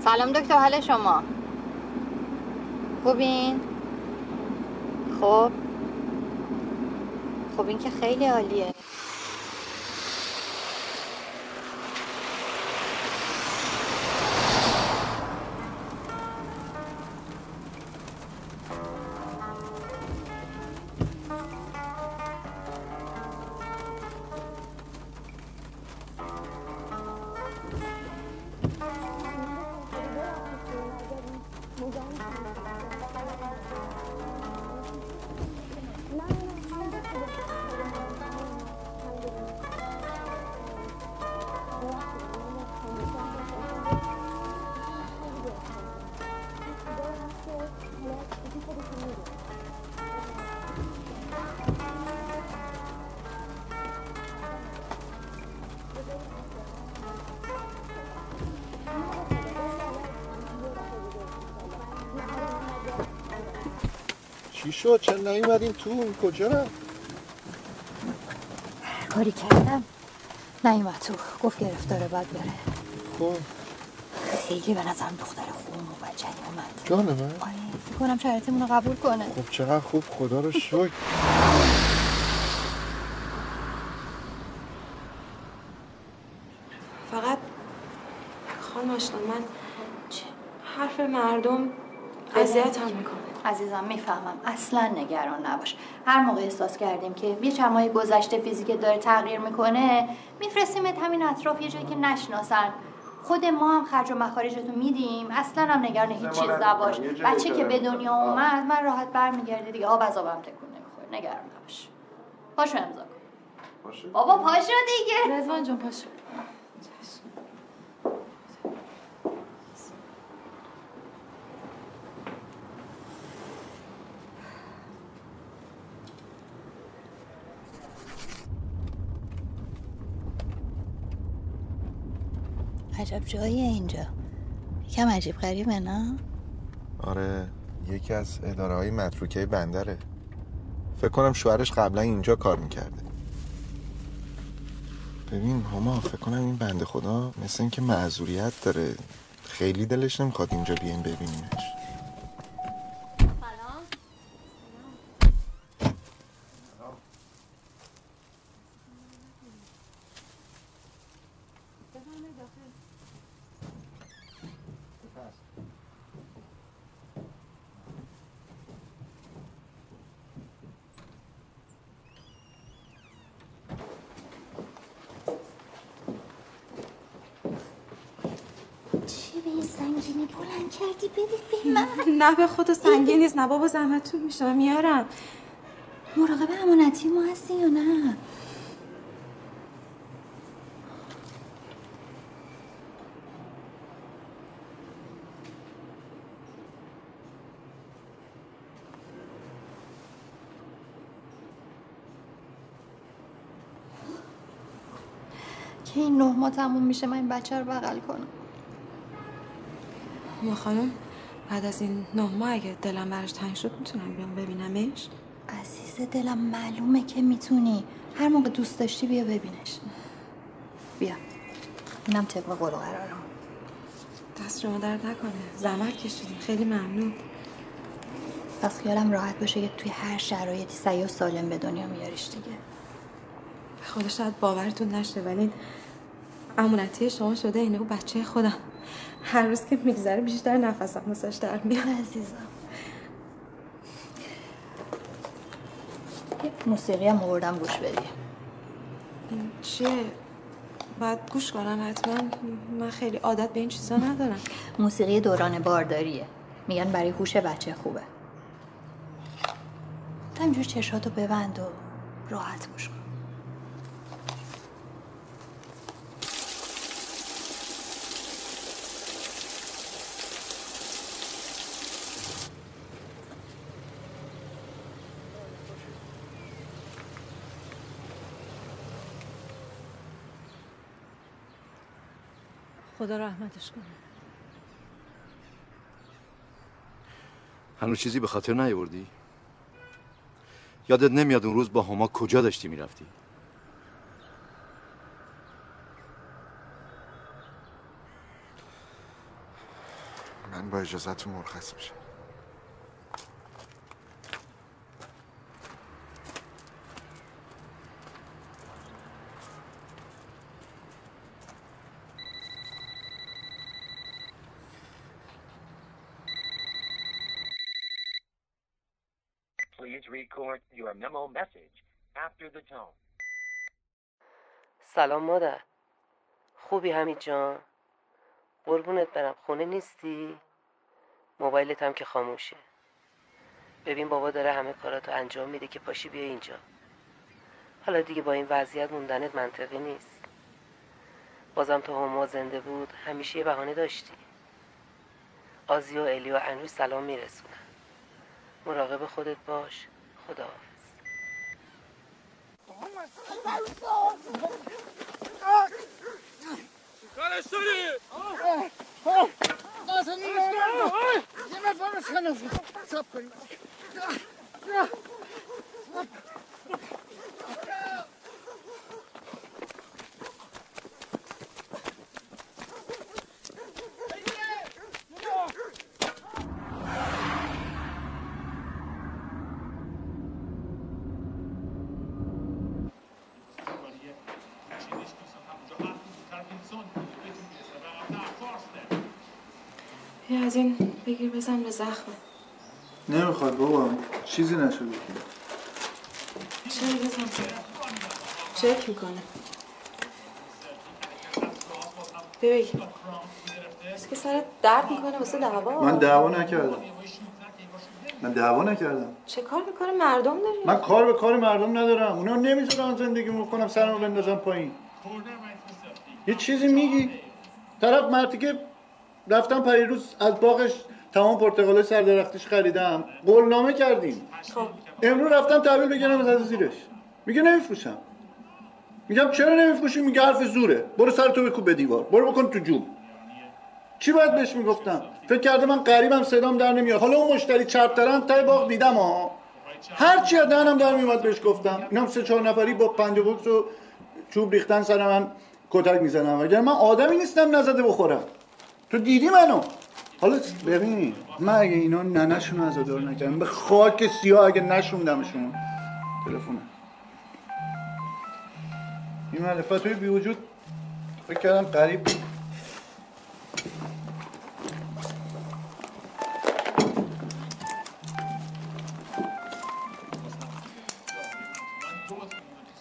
سلام دکتر حال شما؟ خوبین؟ خب این که خیلی عالیه. شد چرا نیومدین؟ تو کجا رفت؟ کاری کردم. نیومد تو. گفت گرفتاره باید بره. خب. خیلی به نظرم دختر خوب و بچنی اومد. جان من آره فکر کنم شرایطمون رو قبول کنه. خب چقدر خوب. خدا رو شکر. فقط خانم آشنا من حرف مردم اذیتم می‌کنه عزیزم می‌فهمم. اصلا نگران نباش. هر موقع احساس کردیم که یه چند ماه گذشته فیزیک داره تغییر می‌کنه میفرستیمت همین اطراف یه جایی که نشناسن. خود ما هم خرج و مخارجتو میدیم. اصلا هم نگران هیچ چیز نباش. بچه که. به دنیا اومد من راحت برمیگرده دیگه. آب از آبم تکون نمی‌خوره. نگران نباش. پاشو امضا کن. بابا پاشو دیگه. رضوان جون پاشو. عجب جاییه اینجا. یکم عجیب غریبه نه؟ آره یکی از اداره های متروکه بندره. فکر کنم شوهرش قبلا اینجا کار می‌کرده. ببین هما فکر کنم این بنده خدا مثل اینکه معذوریت داره. خیلی دلش نمی‌خواد اینجا بیایم ببینیمش چی به این سنگینی بلند کردی بدید به من نه به خدا سنگین نیست. نه بابا زحمتتون میشه. میارم. مراقب امانتی ما هستی یا نه؟ که این نه ماه تموم میشه من این بچه رو بغل کنم. ما خانم؟ بعد از این نه ماه اگه دلم براش تنگ شد می‌تونم بیام ببینمش. عزیز دلم معلومه که می‌تونی. هر موقع دوست داشتی بیا ببینش. بیا. اینم طبق قول قرارم. دست شما درد نکنه. زحمت کشیدیم خیلی ممنون. پس خیالم راحت باشه که توی هر شرایطی سعی و سالم به دنیا میاریش دیگه. خدا شاید باورتون نشه ولی امونتی شما شده اینه. و بچه خودم. هر روز که میگذره بیشتر نفسم واسش در میاد. عزیزم. یه موسیقی هم آوردم گوش بدی. چیه؟ باید گوش کنم حتما. من خیلی عادت به این چیزا ندارم. موسیقی دوران بارداریه. میگن برای هوش بچه خوبه. تو همینجور چشاتو ببند و راحت گوش کن. خدا رحمتش کنه. هنوز چیزی به خاطر نیاوردی؟ یادت نمیاد اون روز با هما کجا داشتی می‌رفتی؟ من با اجازتون مرخص میشم. Record your memo message after the tone. سلام مادر. خوبی حمید جان؟ قربونت برم. خونه نیستی؟ موبایلت هم که خاموشه. ببین بابا داره همه کاراتو انجام میده که پاشی بیا اینجا. حالا دیگه با این وضعیت موندنت منطقی نیست. بازم تو هما زنده بود همیشه یه بهانه داشتی. آزی و الی و انوش سلام میرسونن. مراقب خودت باش. خدا کارش داری؟ یه نفر سه نفر سب کنیم از این بگیر بزن به زخمه نمی‌خواد بابا چیزی نشده. چرا بزن. چک می‌کنه ببین بس که سرت درد می‌کنه واسه دعوا. من دعوا نکردم. من دعوا نکردم. چه کار به کار مردم داری؟ من کار به کار مردم ندارم. اونا نمی‌ذارن زندگی کنم سرمو بندازم پایین. یه چیزی میگی. طرف مرتی که رفتم پریروز از باغش تمام پرتقالای سر درختش خریدم. قولنامه کردیم. خب. امروز رفتم تحویل بگیرم از زیرش میگه نمیفروشم. میگم چرا نمیفروشی؟ میگه حرف زوره. برو سر تو بکوب به دیوار. برو بکن تو جوب. چی باید بهش می‌گفتم؟ فکر کرده من قریبم صدام در نمیاد. حالا اون مشتری چربترم تای باغ دیدم ها. هر چی از دهنم در میومد بهش گفتم. اینا سه چهار نفری با پنج بوکس و چوب ریختن سر من کتک می‌زنم. اگر من آدمی نیستم نزده بخورم. تو دیدی منو؟ حالا ببین من اگه اینا ننشون رو عزادار نکردم به خاک سیاه اگه نشوندمشون. تلفن این معرفت های بی وجود فکر کردم قریب.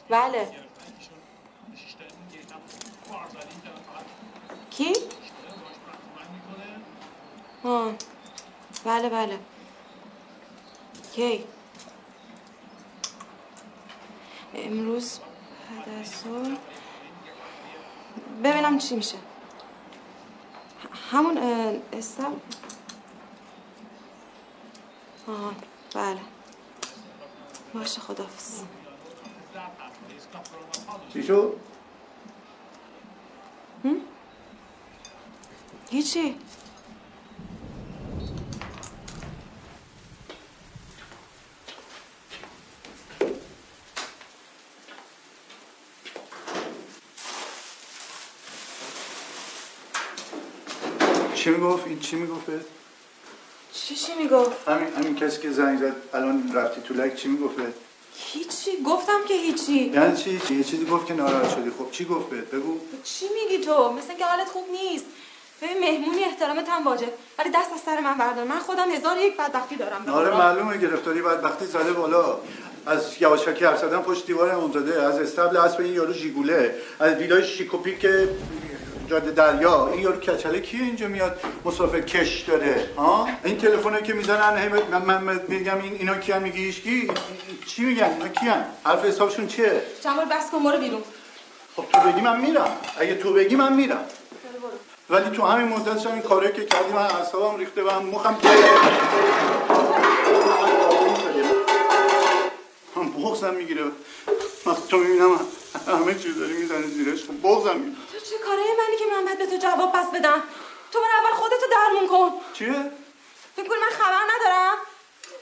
بله. کی؟ بله بله. کی؟ امروز بعد از ظهر. ببینم چی میشه. همون استم. آه بله. باشه خدافز چی شد؟ هیچی. چی می‌گفت؟ این چی می‌گفت؟ چی چی می‌گفت؟ همین همین کسی که زنگ زد الان رفتی تو لک چی می‌گفت؟ هیچی گفتم که هیچی. یعنی چی؟ یه چیزی گفت که ناراحت شدی. خب چی گفت بهت بگو. چی میگی تو؟ مثل که حالت خوب نیست. ببین مهمونی احترامت هم واجب. ولی دست از سر من بردار. من خودم هزار یک بدبختی دارم آره. معلومه گرفتاری بعد وقتی زده بالا. از یواشکی حرف زدن پشت دیوار امامزاده از استبل اسب این یارو جیگوله از ویلای شیکوپی که جاده دریا این یارو کچله کیه اینجا میاد؟ مسافر کش داره ها؟ این تلفنی که می‌زنن هی من, من, میگم این اینا کیان؟ میگی هیچکی چی میگن؟ اینا کیان؟ حرف حسابشون چیه؟ جمال بس کن برو بیرون. خب تو بگی من میرم. اگه تو بگی من میرم. ولی تو همین مدت این کاری که کردی من اعصابم ریخته و مخم من بغزم می‌گیره. وقتی تو می‌بینم همه چیز داری می‌زنه زیرش. خب بغزم تو چه کاره منی که من باید به تو جواب پس بدم؟ تو من اول خودتو درمون کن. چیه؟ فکر من خبر ندارم؟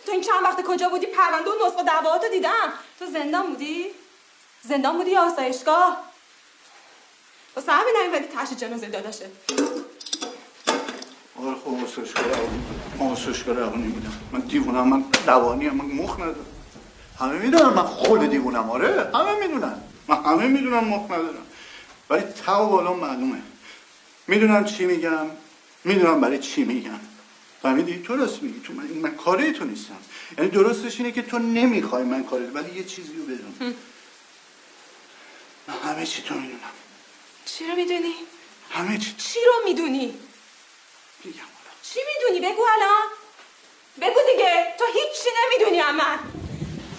تو این چند وقت کجا بودی؟ پرونده و نسخه دعواتو دیدم. تو زندان بودی؟ زندان بودی یا آسایشگاه؟ واسه همین نیومدی تشت جنازه داداشه آره خب آسوشکار من آسوشکار اون نمیدم من دیوونم من روانی من مخ ندارم. همه می‌دونن من خود دیوونم آره. همه می‌دونن. من همه می‌دونم مخ ندارم. ولی تا و بالا معلومه. می‌دونم چی میگم می‌دونم برای چی میگم. فهمیدی؟ تو راست میگی. تو من, من کاری تو نیستم. یعنی درستش اینه که تو نمی‌خوای من کاری ولی یه چیزی رو بدون من همه چی تو می‌دونم. چی رو می‌دونی؟ همه چی. چی رو می‌دونی؟ چی می‌دونی؟ بگو الان بگو دیگه. تو هیچی نمی‌دونی از من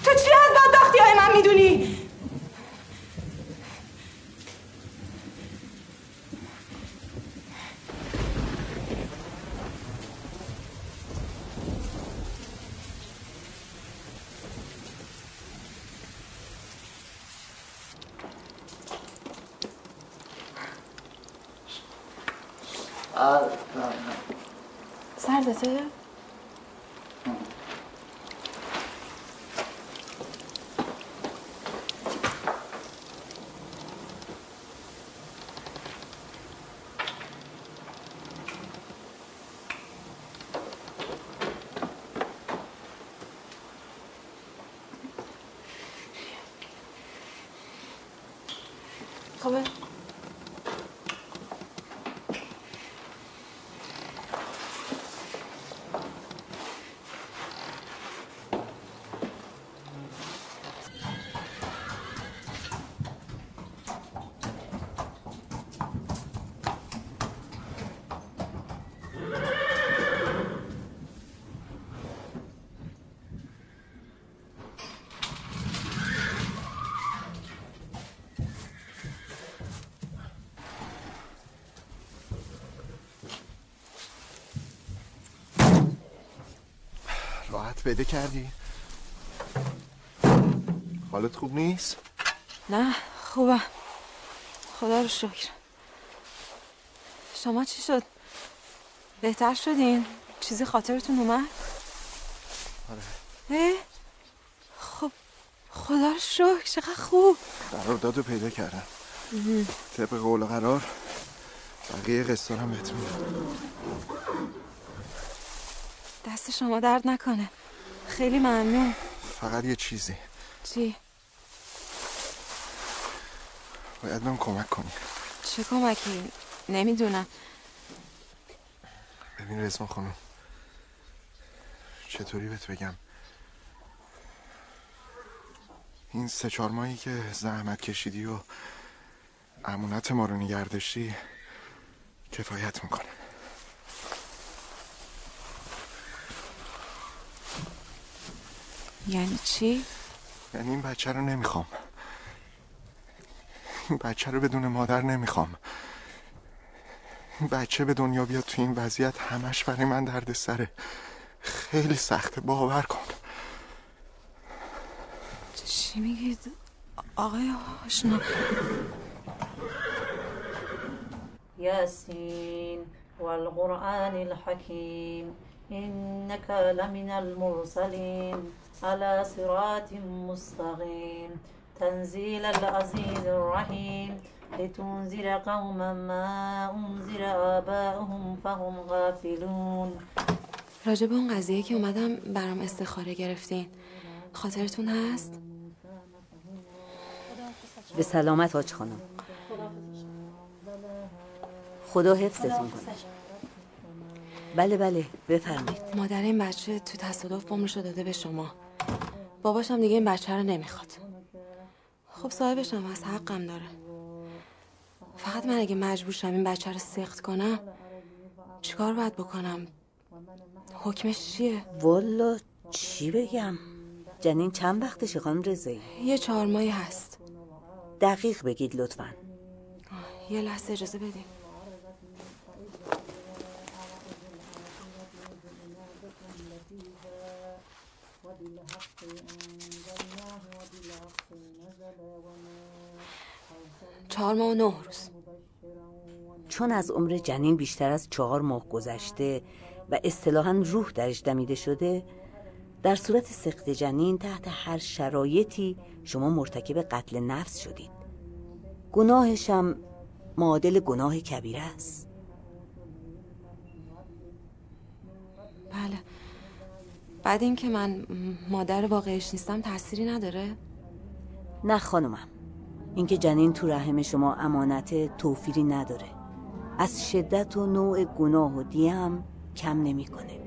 تو چی از بدبختی های من می‌دونی سردته؟ خوبه؟ راحت بده کردی حالت خوب نیست نه خوبه خدا رو شکر شما چی شد؟ بهتر شدین؟ چیزی خاطرتون اومد؟ آره؟ خب خدا رو شکر چقدر خوب قرارداد رو پیدا کردم. طبق قول قرار بقیه قصه هم بهت میدم دست شما درد نکنه. خیلی ممنون. فقط یه چیزی. چی؟ باید من کمک کنی چه کمکی؟ نمی‌دونم. ببین رزما خانم چطوری بهت بگم؟ این سه چهار ماهی که زحمت کشیدی و امونت ما رو نگردشتی کفایت می‌کنه. یعنی چی؟ یعنی این بچه رو نمی‌خوام. این بچه رو بدون مادر نمی‌خوام. این بچه به دنیا بیاد تو این وضعیت همش برای من درد سره خیلی سخته باور کن. چی میگید؟ آقای آشنا. ياسين والقرآن الحكيم إنك لمن المرسلين على صراط مستقيم. تنزيل العزيز الرحيم. لتنذر قوما ما أنذر آباؤهم فهم غافلون. راجب اون قضیه که اومدم برام استخاره گرفتین. خاطرتون هست؟ به سلامت حاج خانم. خدا حفظتون کنه. بله بله بفرمایید. مادر این بچه تو تصادف عمرشو داده به شما. باباشم دیگه این بچه رو نمی‌خواد. خب صاحبش هم از حقم داره. فقط من اگه مجبور شم این بچه رو سخت کنم چیکار باید بکنم؟ حکمش چیه؟ والا چی بگم؟ جنین چند وقتشه خانم رضایی؟ یه چهار ماهی هست. دقیق بگید لطفا. یه لحظه اجازه بدین. چهار ماه و نه روز. چون از عمر جنین بیشتر از چهار ماه گذشته و اصطلاحا روح درش دمیده شده در صورت سخت جنین تحت هر شرایطی شما مرتکب قتل نفس شدید. گناهش هم معادل گناه کبیره است. بله. بعد اینکه من مادر واقعیش نیستم تأثیری نداره؟ نه خانومم اینکه جنین تو رحم شما امانت توفیری نداره. از شدت و نوع گناه و دیه هم کم نمی‌کنه.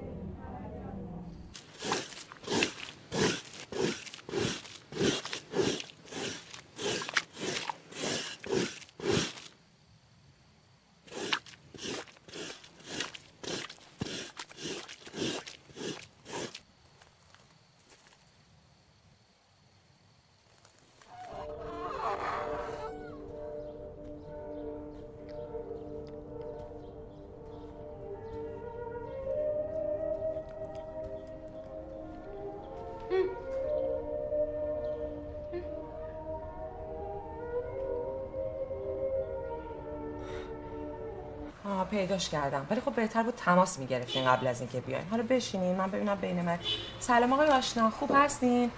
پیداش کردم. ولی خب بهتر بود تماس می‌گرفتین قبل از اینکه بیاین. حالا بشینین من ببینم بین من. سلام آقای آشنا خوب هستین؟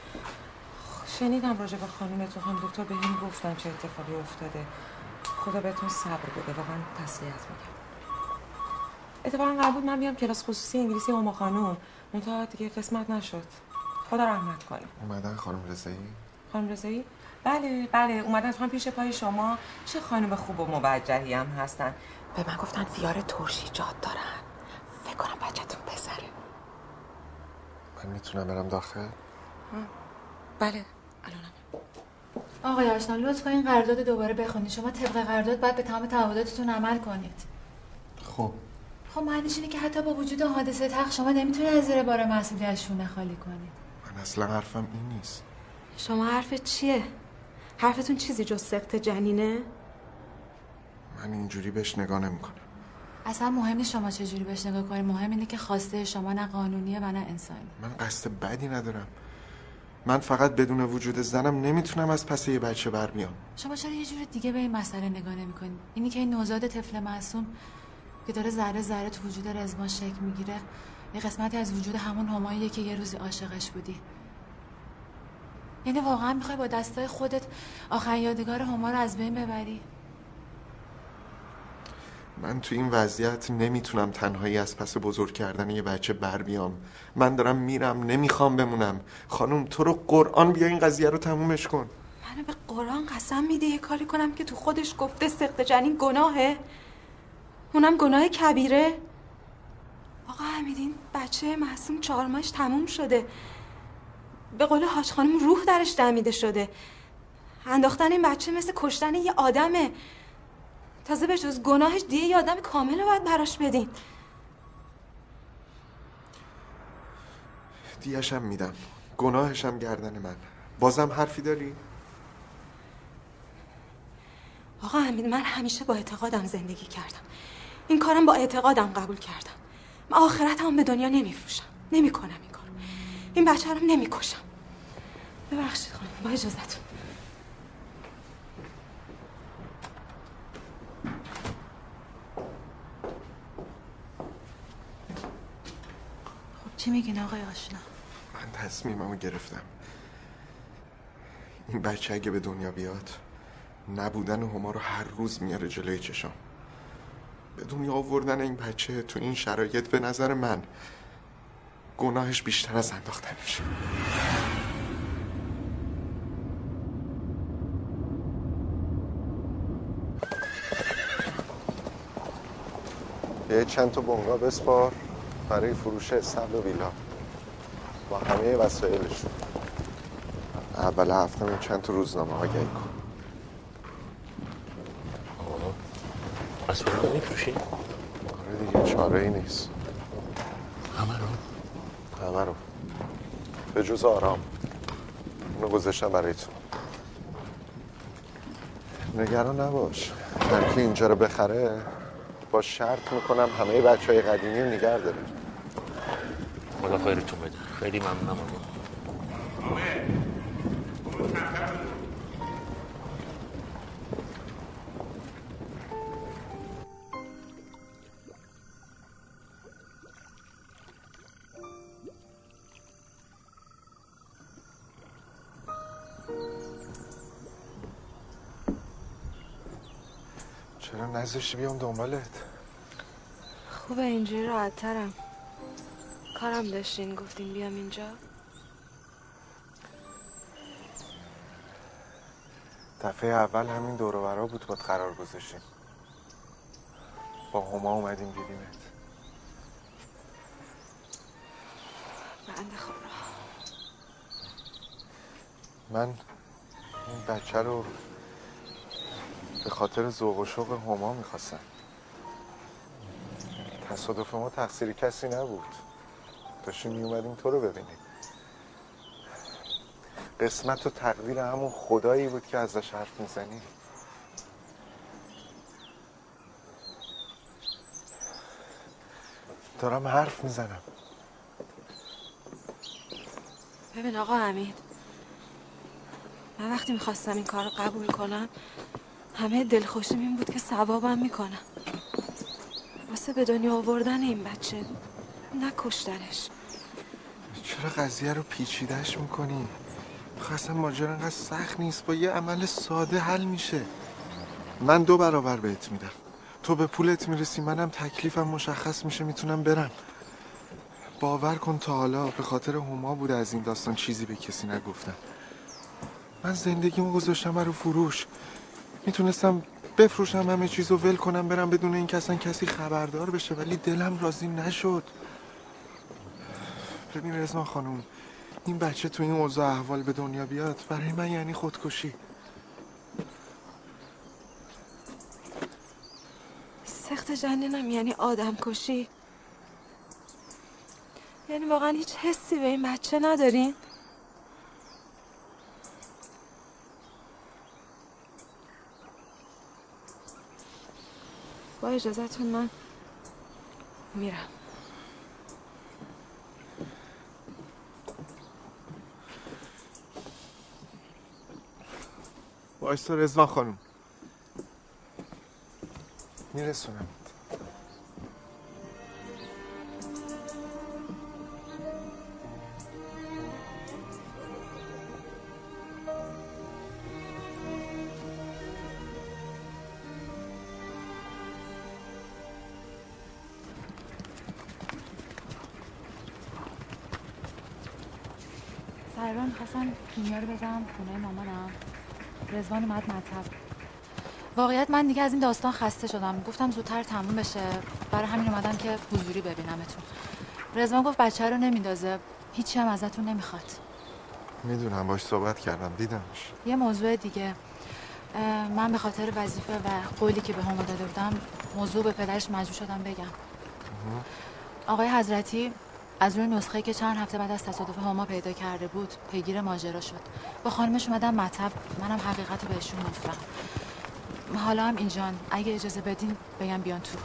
شنیدم راجع به خانومتون هم دکتر به این گفتن چه اتفاقی افتاده. خدا بهتون صبر بده واقعا تسلیت میگم. اتفاقا قرار بود من بیام کلاس خصوصی انگلیسی هما خانوم. منتها دیگه قسمت نشد. خدا رحمت کنه. اومدن خانم رضایی؟ خانم رضایی؟ بله بله اومدن اتفاقا پیش پای شما. چه خانم خوب و موجهی هم هستن. به من گفتن فیار ترشیجات دارن. فکر کنم بچه‌تون پسره. من می‌تونم برم داخل؟ بله آقای آشنا لطف کنین قرارداد دوباره بخونید. شما طبق قرارداد باید به تمام تعهداتتون عمل کنید. خب. خب معنیش اینه که حتی با وجود حادثه تخت شما نمی‌تونید از زیر بار مسئولیت شونه خالی کنید. من اصلا حرفم این نیست. شما حرف چیه؟ حرفتون چیزی جز سخت جنینه؟ من اینجوری بهش نگاه نمی‌کنم. اصلا مهم نیست شما چجوری بهش نگاه کنید مهم اینه که خواسته شما نه قانونیه و نه انسانی. من قصد بدی ندارم. من فقط بدون وجود زنم نمی‌تونم از پس یه بچه بر بیام. شما چرا یه جور دیگه به این مسئله نگاه نمی‌کنید اینی که این نوزاد طفل معصوم که داره ذره ذره تو وجود رزوان شکل می‌گیره یه قسمتی از وجود همون هماییه که یه روزی عاشقش بودی. یعنی واقعا می‌خوای با دستای خودت آخرین یادگار هما رو از بین ببری. من تو این وضعیت نمی‌تونم تنهایی از پس بزرگ کردن یه بچه بر بیام. من دارم میرم نمی‌خوام بمونم. خانم تو رو قرآن بیا این قضیه رو تمومش کن. منو به قرآن قسم میده یه کاری کنم که تو خودش گفته سخت جنین گناهه. اونم گناه کبیره. آقا حمید این بچه معصوم چهار ماهش تموم شده. به قول حاج خانم روح درش دمیده شده. انداختن این بچه مثل کشتن یه آدمه. تازه به جز گناهش دیگه یه آدم کامل رو باید براش بدین. دیشم میدم. گناهشم گردن من. بازم حرفی داری؟ آقا حمید من همیشه با اعتقادم زندگی کردم. این کارم با اعتقادم قبول کردم. من آخرتم به دنیا نمیفروشم. نمی‌کنم این بچه رو نمی‌کشم. ببخشید خانم با اجازتون خب چی میگین آقای آشنا؟ من تصمیممو گرفتم. این بچه اگه به دنیا بیاد نبودن هما رو هر روز میاره جلوی چشام به دنیا آوردن این بچه تو این شرایط به نظر من گناهش بیشتر از انداختنش یه چند تا بنگاه بسپار برای فروش استبل و ویلا. با همه وسایلشون. اول هفته من چند تا روزنامه آگهی کن وسایل رو میفروشی؟ آره دیگه چاره ای نیست. همه رو؟ همه رو. به جز آرام. اونو گذاشتم برای تو. نگران نباش. هر کی اینجا رو بخره با شرط می‌کنم همه بچه های قدیمی رو نگر داره. خدا خیرتون بده. خیلی ممنونم آقا. نذاشتی بیام دنبالت. خوبه اینجوری راحت ترم. کارم داشتین گفتین بیام اینجا. دفعه اول همین دور و بود باد قرار گذاشتیم. با هما اومدیم دیدیمت. بنده خدا من این بچه رو به خاطر ذوق و شوق هما می‌خواستم تصادف ما تقصیر کسی نبود. داشتیم میومدیم تو رو ببینیم. قسمت و تقدیر همون خدایی بود که ازش حرف می‌زنی. دارم حرف می‌زنم. ببین آقا حمید من وقتی می‌خواستم این کار رو قبول کنم همه دلخوشیم این بود که ثوابم می‌کنم واسه به دنیا آوردن این بچه نکشتنش چرا قضیه رو پیچیدش می‌کنی؟ اصلا ماجرا انقدر سخت نیست با یه عمل ساده حل میشه. من دو برابر بهت میدم. تو به پولت می‌رسی منم تکلیفم مشخص میشه می‌تونم برم. باور کن تا حالا به خاطر هما بوده از این داستان چیزی به کسی نگفتم. من زندگیمو گذاشتم برای فروش. می‌تونستم بفروشم همه چیزو ول کنم برم بدون این اصلا کسی خبردار بشه ولی دلم راضی نشد. ببین رزما خانم این بچه تو این اوضاع احوال به دنیا بیاد برای من یعنی خودکشی. سخت جنینم یعنی آدم کشی یعنی واقعا هیچ حسی به این بچه ندارین؟ اجازتون من میرم. وایستا رزوان خانم. میرسونم. کیمیا رو بزنم خونه مامانم. رزوان اومد مطب. واقعیت من دیگه از این داستان خسته شدم. گفتم زودتر تموم بشه. برای همین اومدم که حضوری ببینمتون. رزوان گفت بچه رو نمیندازه. هیچی هم ازتون نمی‌خواد. می‌دونم باش صحبت کردم. دیدمش یه موضوع دیگه. من به خاطر وظیفه و قولی که به هم داده بودم موضوع به پدرش مجبور شدم بگم. آقای حضرتی از روی نسخه که چند هفته بعد از تصادف هما پیدا کرده بود پیگیر ماجرا شد. با خانمش اومدم مطب. منم حقیقت بهشون گفتم. حالا هم اینجان. اگه اجازه بدین بگم بیان تو.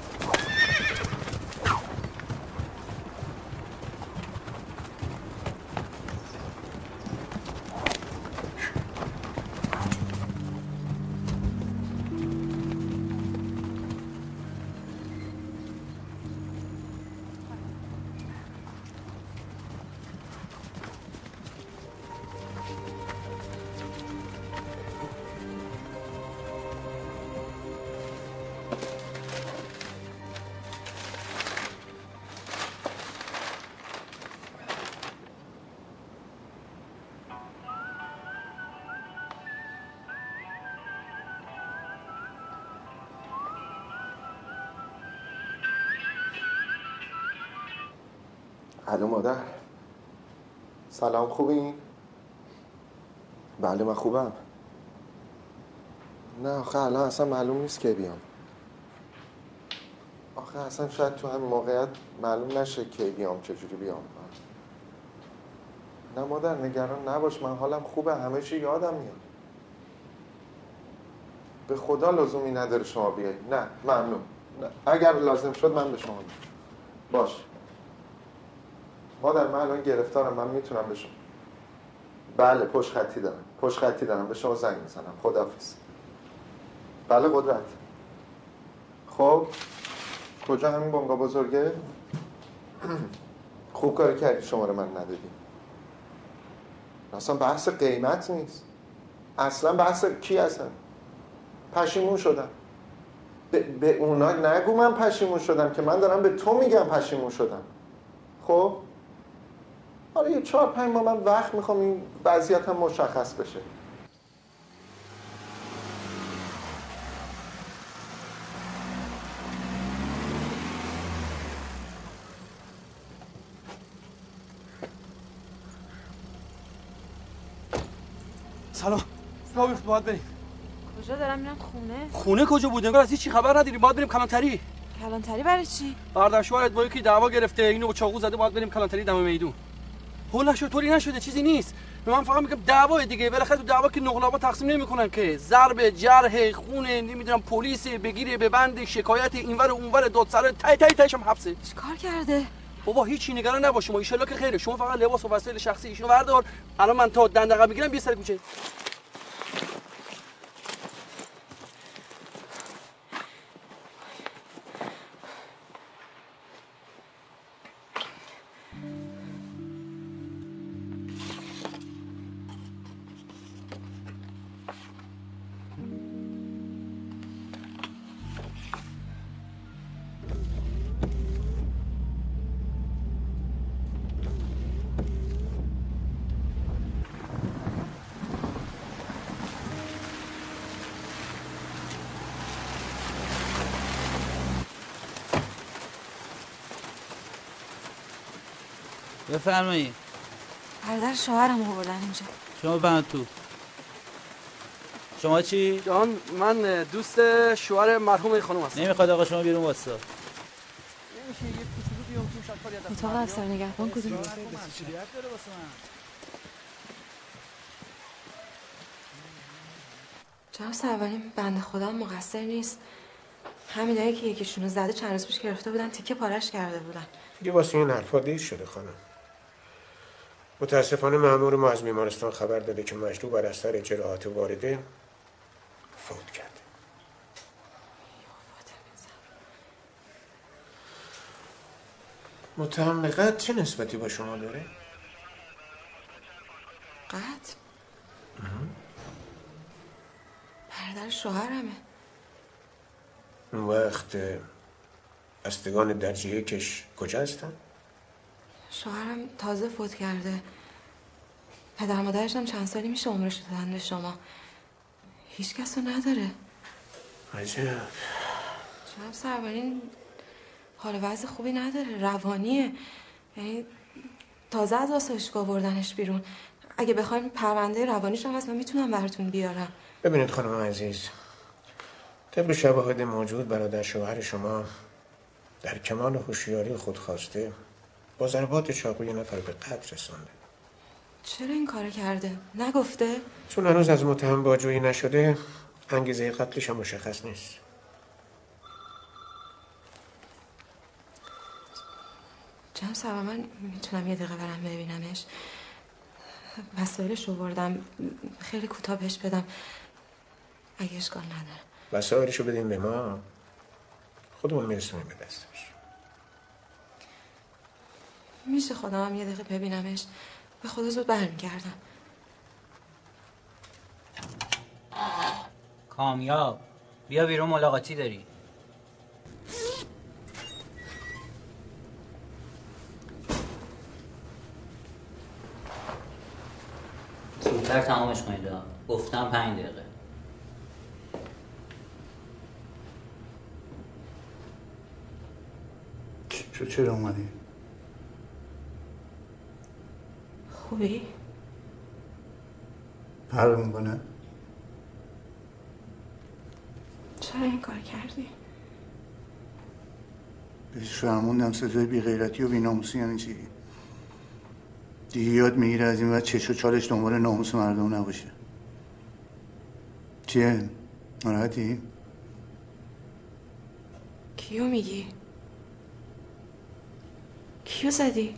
الو مادر. سلام خوبین؟ بله من خوبم. نه آخه الان اصلا معلوم نیست که بیام. آخه اصلا شاید تو همین موقعیت معلوم نشه کی بیام چجوری بیام. نه مادر نگران نباش من حالم خوبه همه چی یادم میاد. به خدا لزومی نداره شما بیایید نه ممنون. نه. اگر لازم شد من به شما میگم باش. مادر من الان گرفتارم من می‌تونم به شما بله پشت خطی دارم. پشت خطی دارم. به شما زنگ می‌زنم. خداحافظ. بله قدرت. خب کجا همین بنگاه بزرگه؟ [clears throat] خوب کاری کردی شماره من ندادی. اصلا بحث قیمت نیست. اصلا بحث کی هستن؟ پشیمون شدم به, به اونا نگو من پشیمون شدم که من دارم به تو میگم پشیمون شدم. خب؟ حالا یه چهار پنج ماه من وقت می‌خوام این وضعیت هم مشخص بشه. سلام. بیفت باید بریم. کجا دارم میرم؟ خونه؟ خونه کجا بود انگار از هیچ چی خبر نداریم باید بریم کلانتری. کلانتری برای چی؟ بردشوارت با یکی دعوا گرفته. اینو با چاقو زده. باید بریم کلانتری دم میدون. هول نشد طوری نشده چیزی نیست. من فقط میگم دعوا دیگه. بالاخره تو دعوا که نقل تقسیم نمی‌کنن که ضرب جرح خونه نمی‌دونم پلیس بگیره به بند شکایت اینور اونور دادسرا تای تای تایش هم حبسه. کار کرده؟ بابا هیچی نگران نباش شما. ان که خیره. شما فقط لباس و وسایل شخصی ایشونو بردار. الان من تا دندقه می‌گیرم بیا سر کوچه. بفرمایید. برادر شوهرم آوردن اینجا. شما بند تو. شما چی؟ جان من دوست شوهر مرحوم خانم هستم. نمی‌خواد آقا شما بیرون واسه اتاق افسر نگهبان کدوم جناب سرورین بنده خدا مقصر نیست. همینایی که یکیشونو زده چند روز پیش گرفته بودن تیکه پارش کرده بودن. دیگه واسه این حرفا دیر شده خانم. متاسفانه مأمور ما از بیمارستان خبر داده که مجروح بر اثر اجراعات وارده فوت کرده متهم به قتل چه نسبتی با شما داره؟ قطع برادر شوهرمه اون وقت بستگان درجه کش کجا هستن؟ شوهرم تازه فوت کرده. پدر مادرش هم چند سالی میشه عمرش دادن به شما. هیچ کس رو نداره. عجب. جناب سربرین حال وضع خوبی نداره. روانیه. یعنی تازه از آسایشگاه بردنش بیرون. اگه بخوایم پرونده روانیش هم هست من می‌تونم براتون بیارم. ببینید خانم عزیز طبق شواهد موجود برادر شوهر شما در کمال هوشیاری خود خواسته با ضربات چاقو یه نفر به قتل رسانده. چرا این کار کرده؟ نگفته؟ چون هنوز از متهم باجویی نشده انگیزه قتلش هم مشخص نیست. جناب سربر من می‌تونم یه دقیقه برم ببینمش. وسایلش رو بردم. خیلی کوتاه بهش بدم. اگه اشکال نداره. وسایلشو بدین به ما. خودمون میرسونیم به دستش. میشه خودم هم یه دقیقه ببینمش به خدا زود برمیگردم کامیاب بیا بیرون ملاقاتی داری زودتر تمامش کنید. گفتم پنج دقیقه چرا اومدی؟ خوبی؟ فرق می‌کنه؟ چرا این کار کردی؟ بهش فرموندم سزای بیغیرتی و بیناموسی یعنی چی؟ دیگه یاد می‌گیره از این وقت چش و چالش دنبال ناموس مردم نباشه چیه؟ ناراحتی؟ کیو میگی؟ کیو زدی؟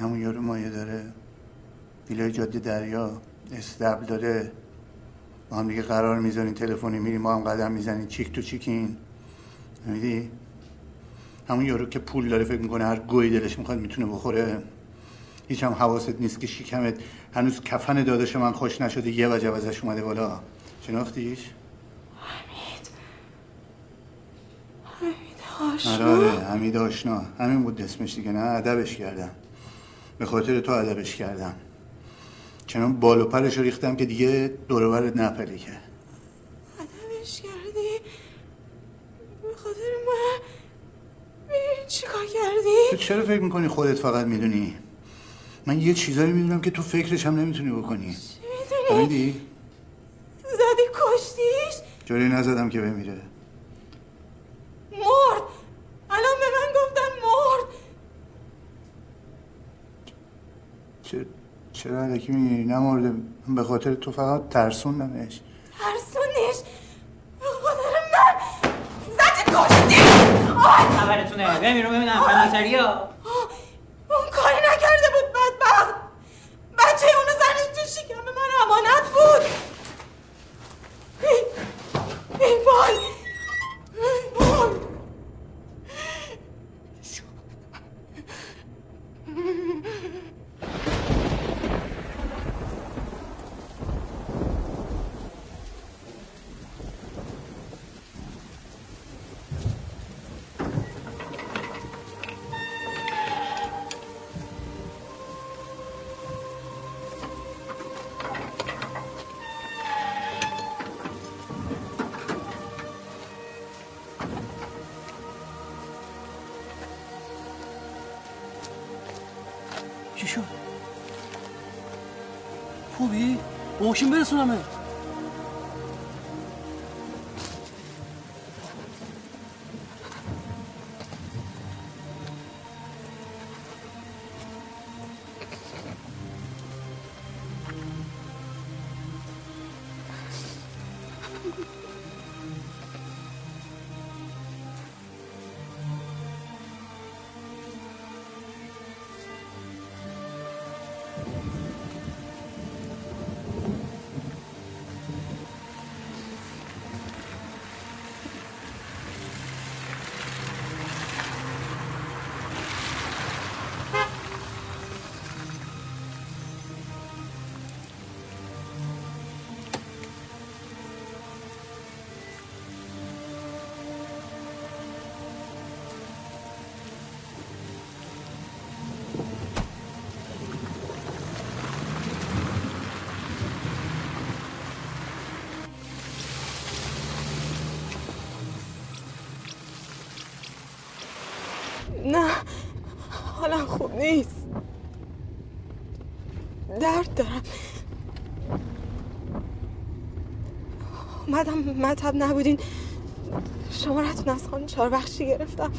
همون یارو مایه داره. ویلای جاده دریا استبل داره. با هم دیگه قرار می‌ذارین تلفنی میریم با هم قدم می‌زنین چیک تو چیکین. میدی همون یارو که پول داره فکر می‌کنه هر گوی دلش می‌خواد می‌تونه بخوره. هیچ هم حواست نیست که شکمت. هنوز کفن داداش من خوش نشده یه وجب ازش اومده بالا. شناختیش؟ حمید. حمید آشنا. آره حمید آشنا. همین بود اسمش دیگه نه؟ ادبش کردم. به خاطر تو ادبش کردم چنان بال و پرش رو ریختم که دیگه دورورت نپلی که ادبش کردی به خاطر من می‌دونی چی کار کردی؟ تو چرا فکر می‌کنی خودت فقط می‌دونی؟ من یه چیزایی می‌دونم که تو فکرش هم نمی‌تونی بکنی می‌دونی؟ فهمیدی؟ زدی کشتیش؟ جوری نزدم که بمیره مرد الان به من گفتن مرد چه چرا علکی میگی نمرده. من به خاطر تو فقط ترسوندمش. ترسونیش به خاطر من؟ زدی کشتی! خبرتونه. بمیرون ببینم. فناتریا اون با ماشین برسونمه نیست. درد دارم. اومدم مطب نبودین. شمارتون از خانم چهار بخشی گرفتم.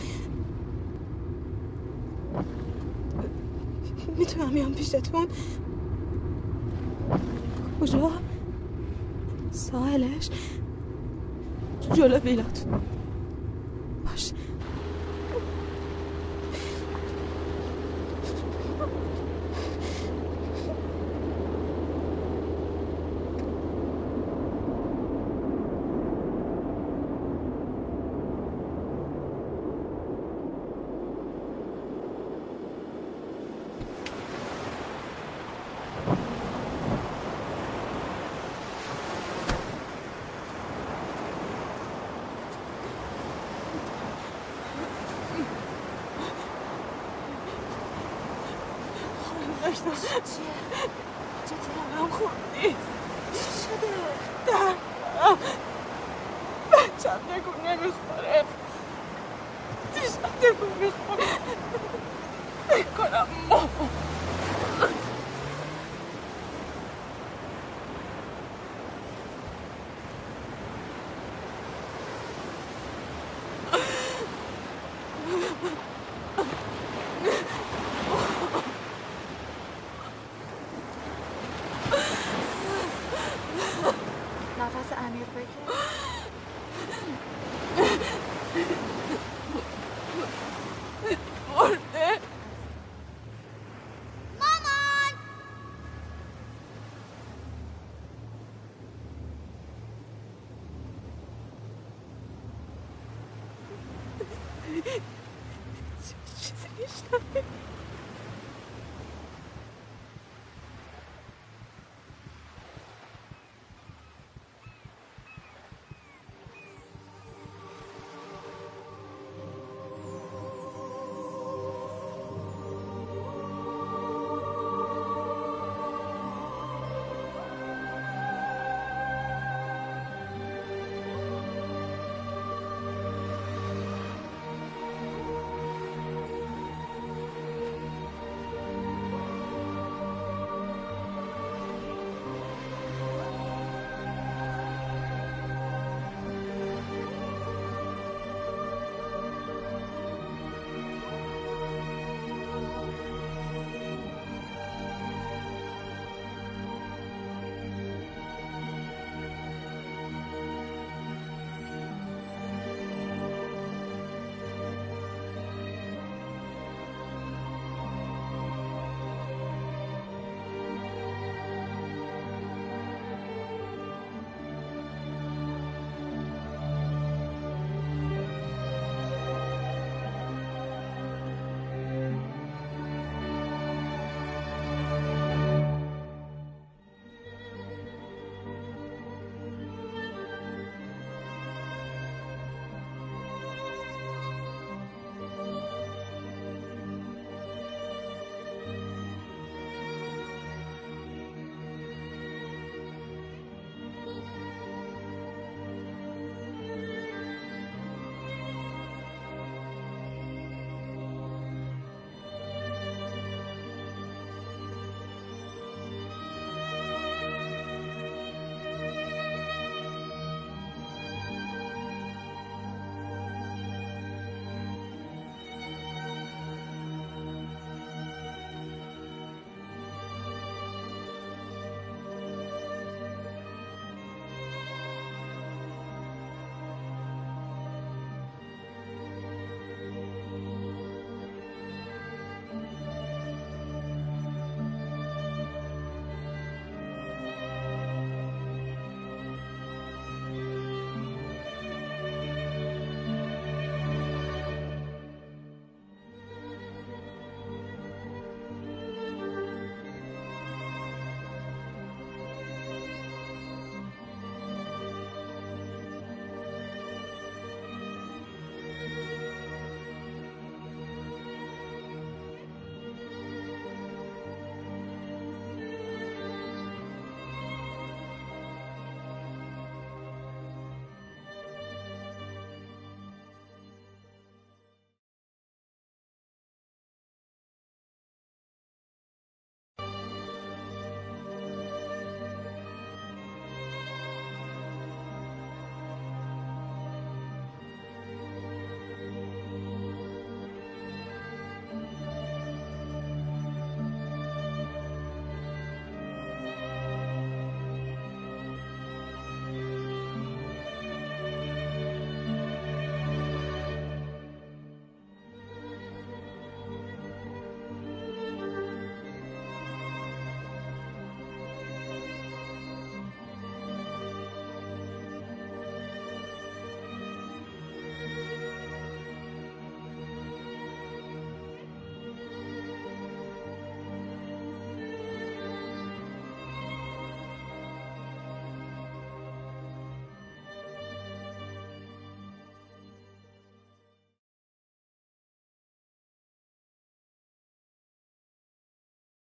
می‌تونم بیام پیشتون. کجا؟ ساحلش. جلو ویلاتون باش داشتم چطورم خوب نیست چی شده؟ در بچم نگو نمی‌خوره دیشب نگو می‌خوره